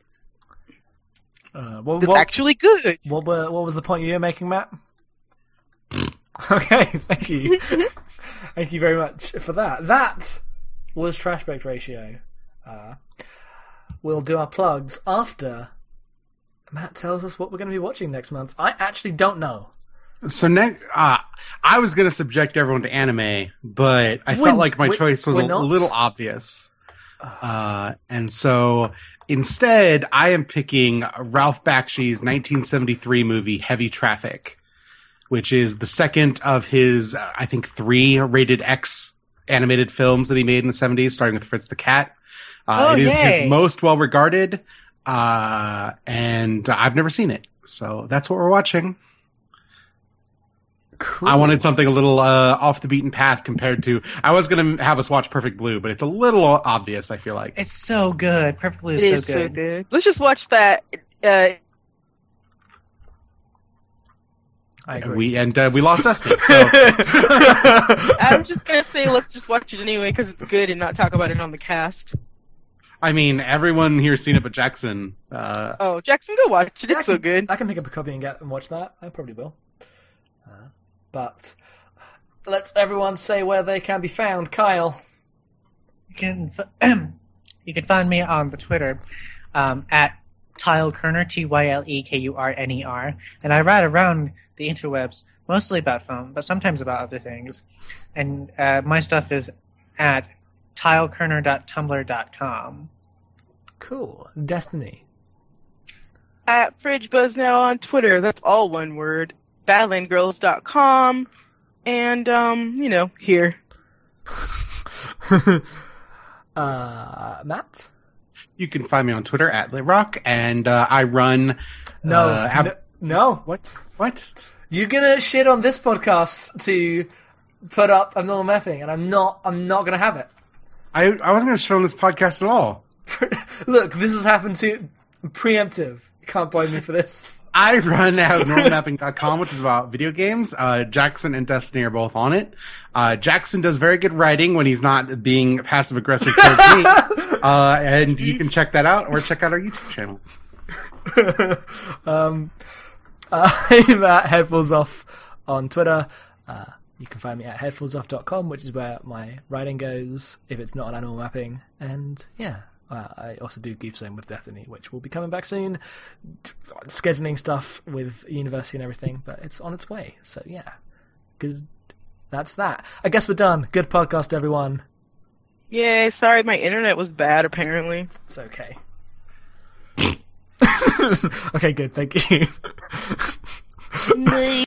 Uh, what, That's what, actually good. what, were, what was the point you were making matt? Okay thank you. Thank you very much for that. That was trash baked ratio. Uh, we'll do our plugs after matt tells us what we're going to be watching next month. I actually don't know. So next, uh, I was gonna subject everyone to anime, but I We're- felt like my we're- choice was a not. little obvious. Uh, and so instead, I am picking Ralph Bakshi's 1973 movie Heavy Traffic, which is the second of his, I think, three rated X animated films that he made in the 70s, starting with Fritz the Cat. Uh, Oh, it is yay. his most well regarded, uh, and I've never seen it. So that's what we're watching. Cool. I wanted something a little uh, off the beaten path compared to. I was going to have us watch Perfect Blue, but it's a little obvious. I feel like. It's so good. Perfect Blue It is is so so good. good. Let's just watch that. Uh, I agree. we and uh, we lost Dustin. So I'm just gonna say let's just watch it anyway because it's good and not talk about it on the cast. I mean, everyone here's seen it, but Jackson. Uh, Oh, Jackson, go watch it. Yeah, I It's so good. I can pick up a copy and get and watch that. I probably will. But let's everyone say where they can be found. Kyle. You can f- you can find me on the Twitter um, at Tyle Kurner T Y L E K U R N E R, and I write around the interwebs mostly about film, but sometimes about other things. And uh, my stuff is at tylekurner.tumblr.com. Cool. Destiny. at Fridge Buzz now on Twitter. That's all one word. BadlandGirls.com. And, um, you know, here. uh, Matt? You can find me on Twitter at LitRock, and uh, I run. No, uh, ab- no, no. What? What? You're gonna shit on this podcast to put up abnormal mapping, and I'm not. I'm not gonna have it. I I wasn't going to shit on this podcast at all. Look, this has happened to preemptive. Can't blame me for this. I run abnormalmapping.com, which is about video games. Uh, Jackson and Destiny are both on it. Uh, Jackson does very good writing when he's not being passive aggressive towards me. Uh, and you can check that out or check out our YouTube channel. um, I'm at Headfuls Off on Twitter. Uh, you can find me at headfulsoff.com, which is where my writing goes if it's not on abnormal mapping. And yeah, uh, I also do Goof Zone with Destiny, which will be coming back soon. Scheduling stuff with university and everything, but it's on its way. So yeah, good. That's that. I guess we're done. Good podcast, everyone. Yay, sorry my internet was bad apparently. It's okay. okay, good. Thank you.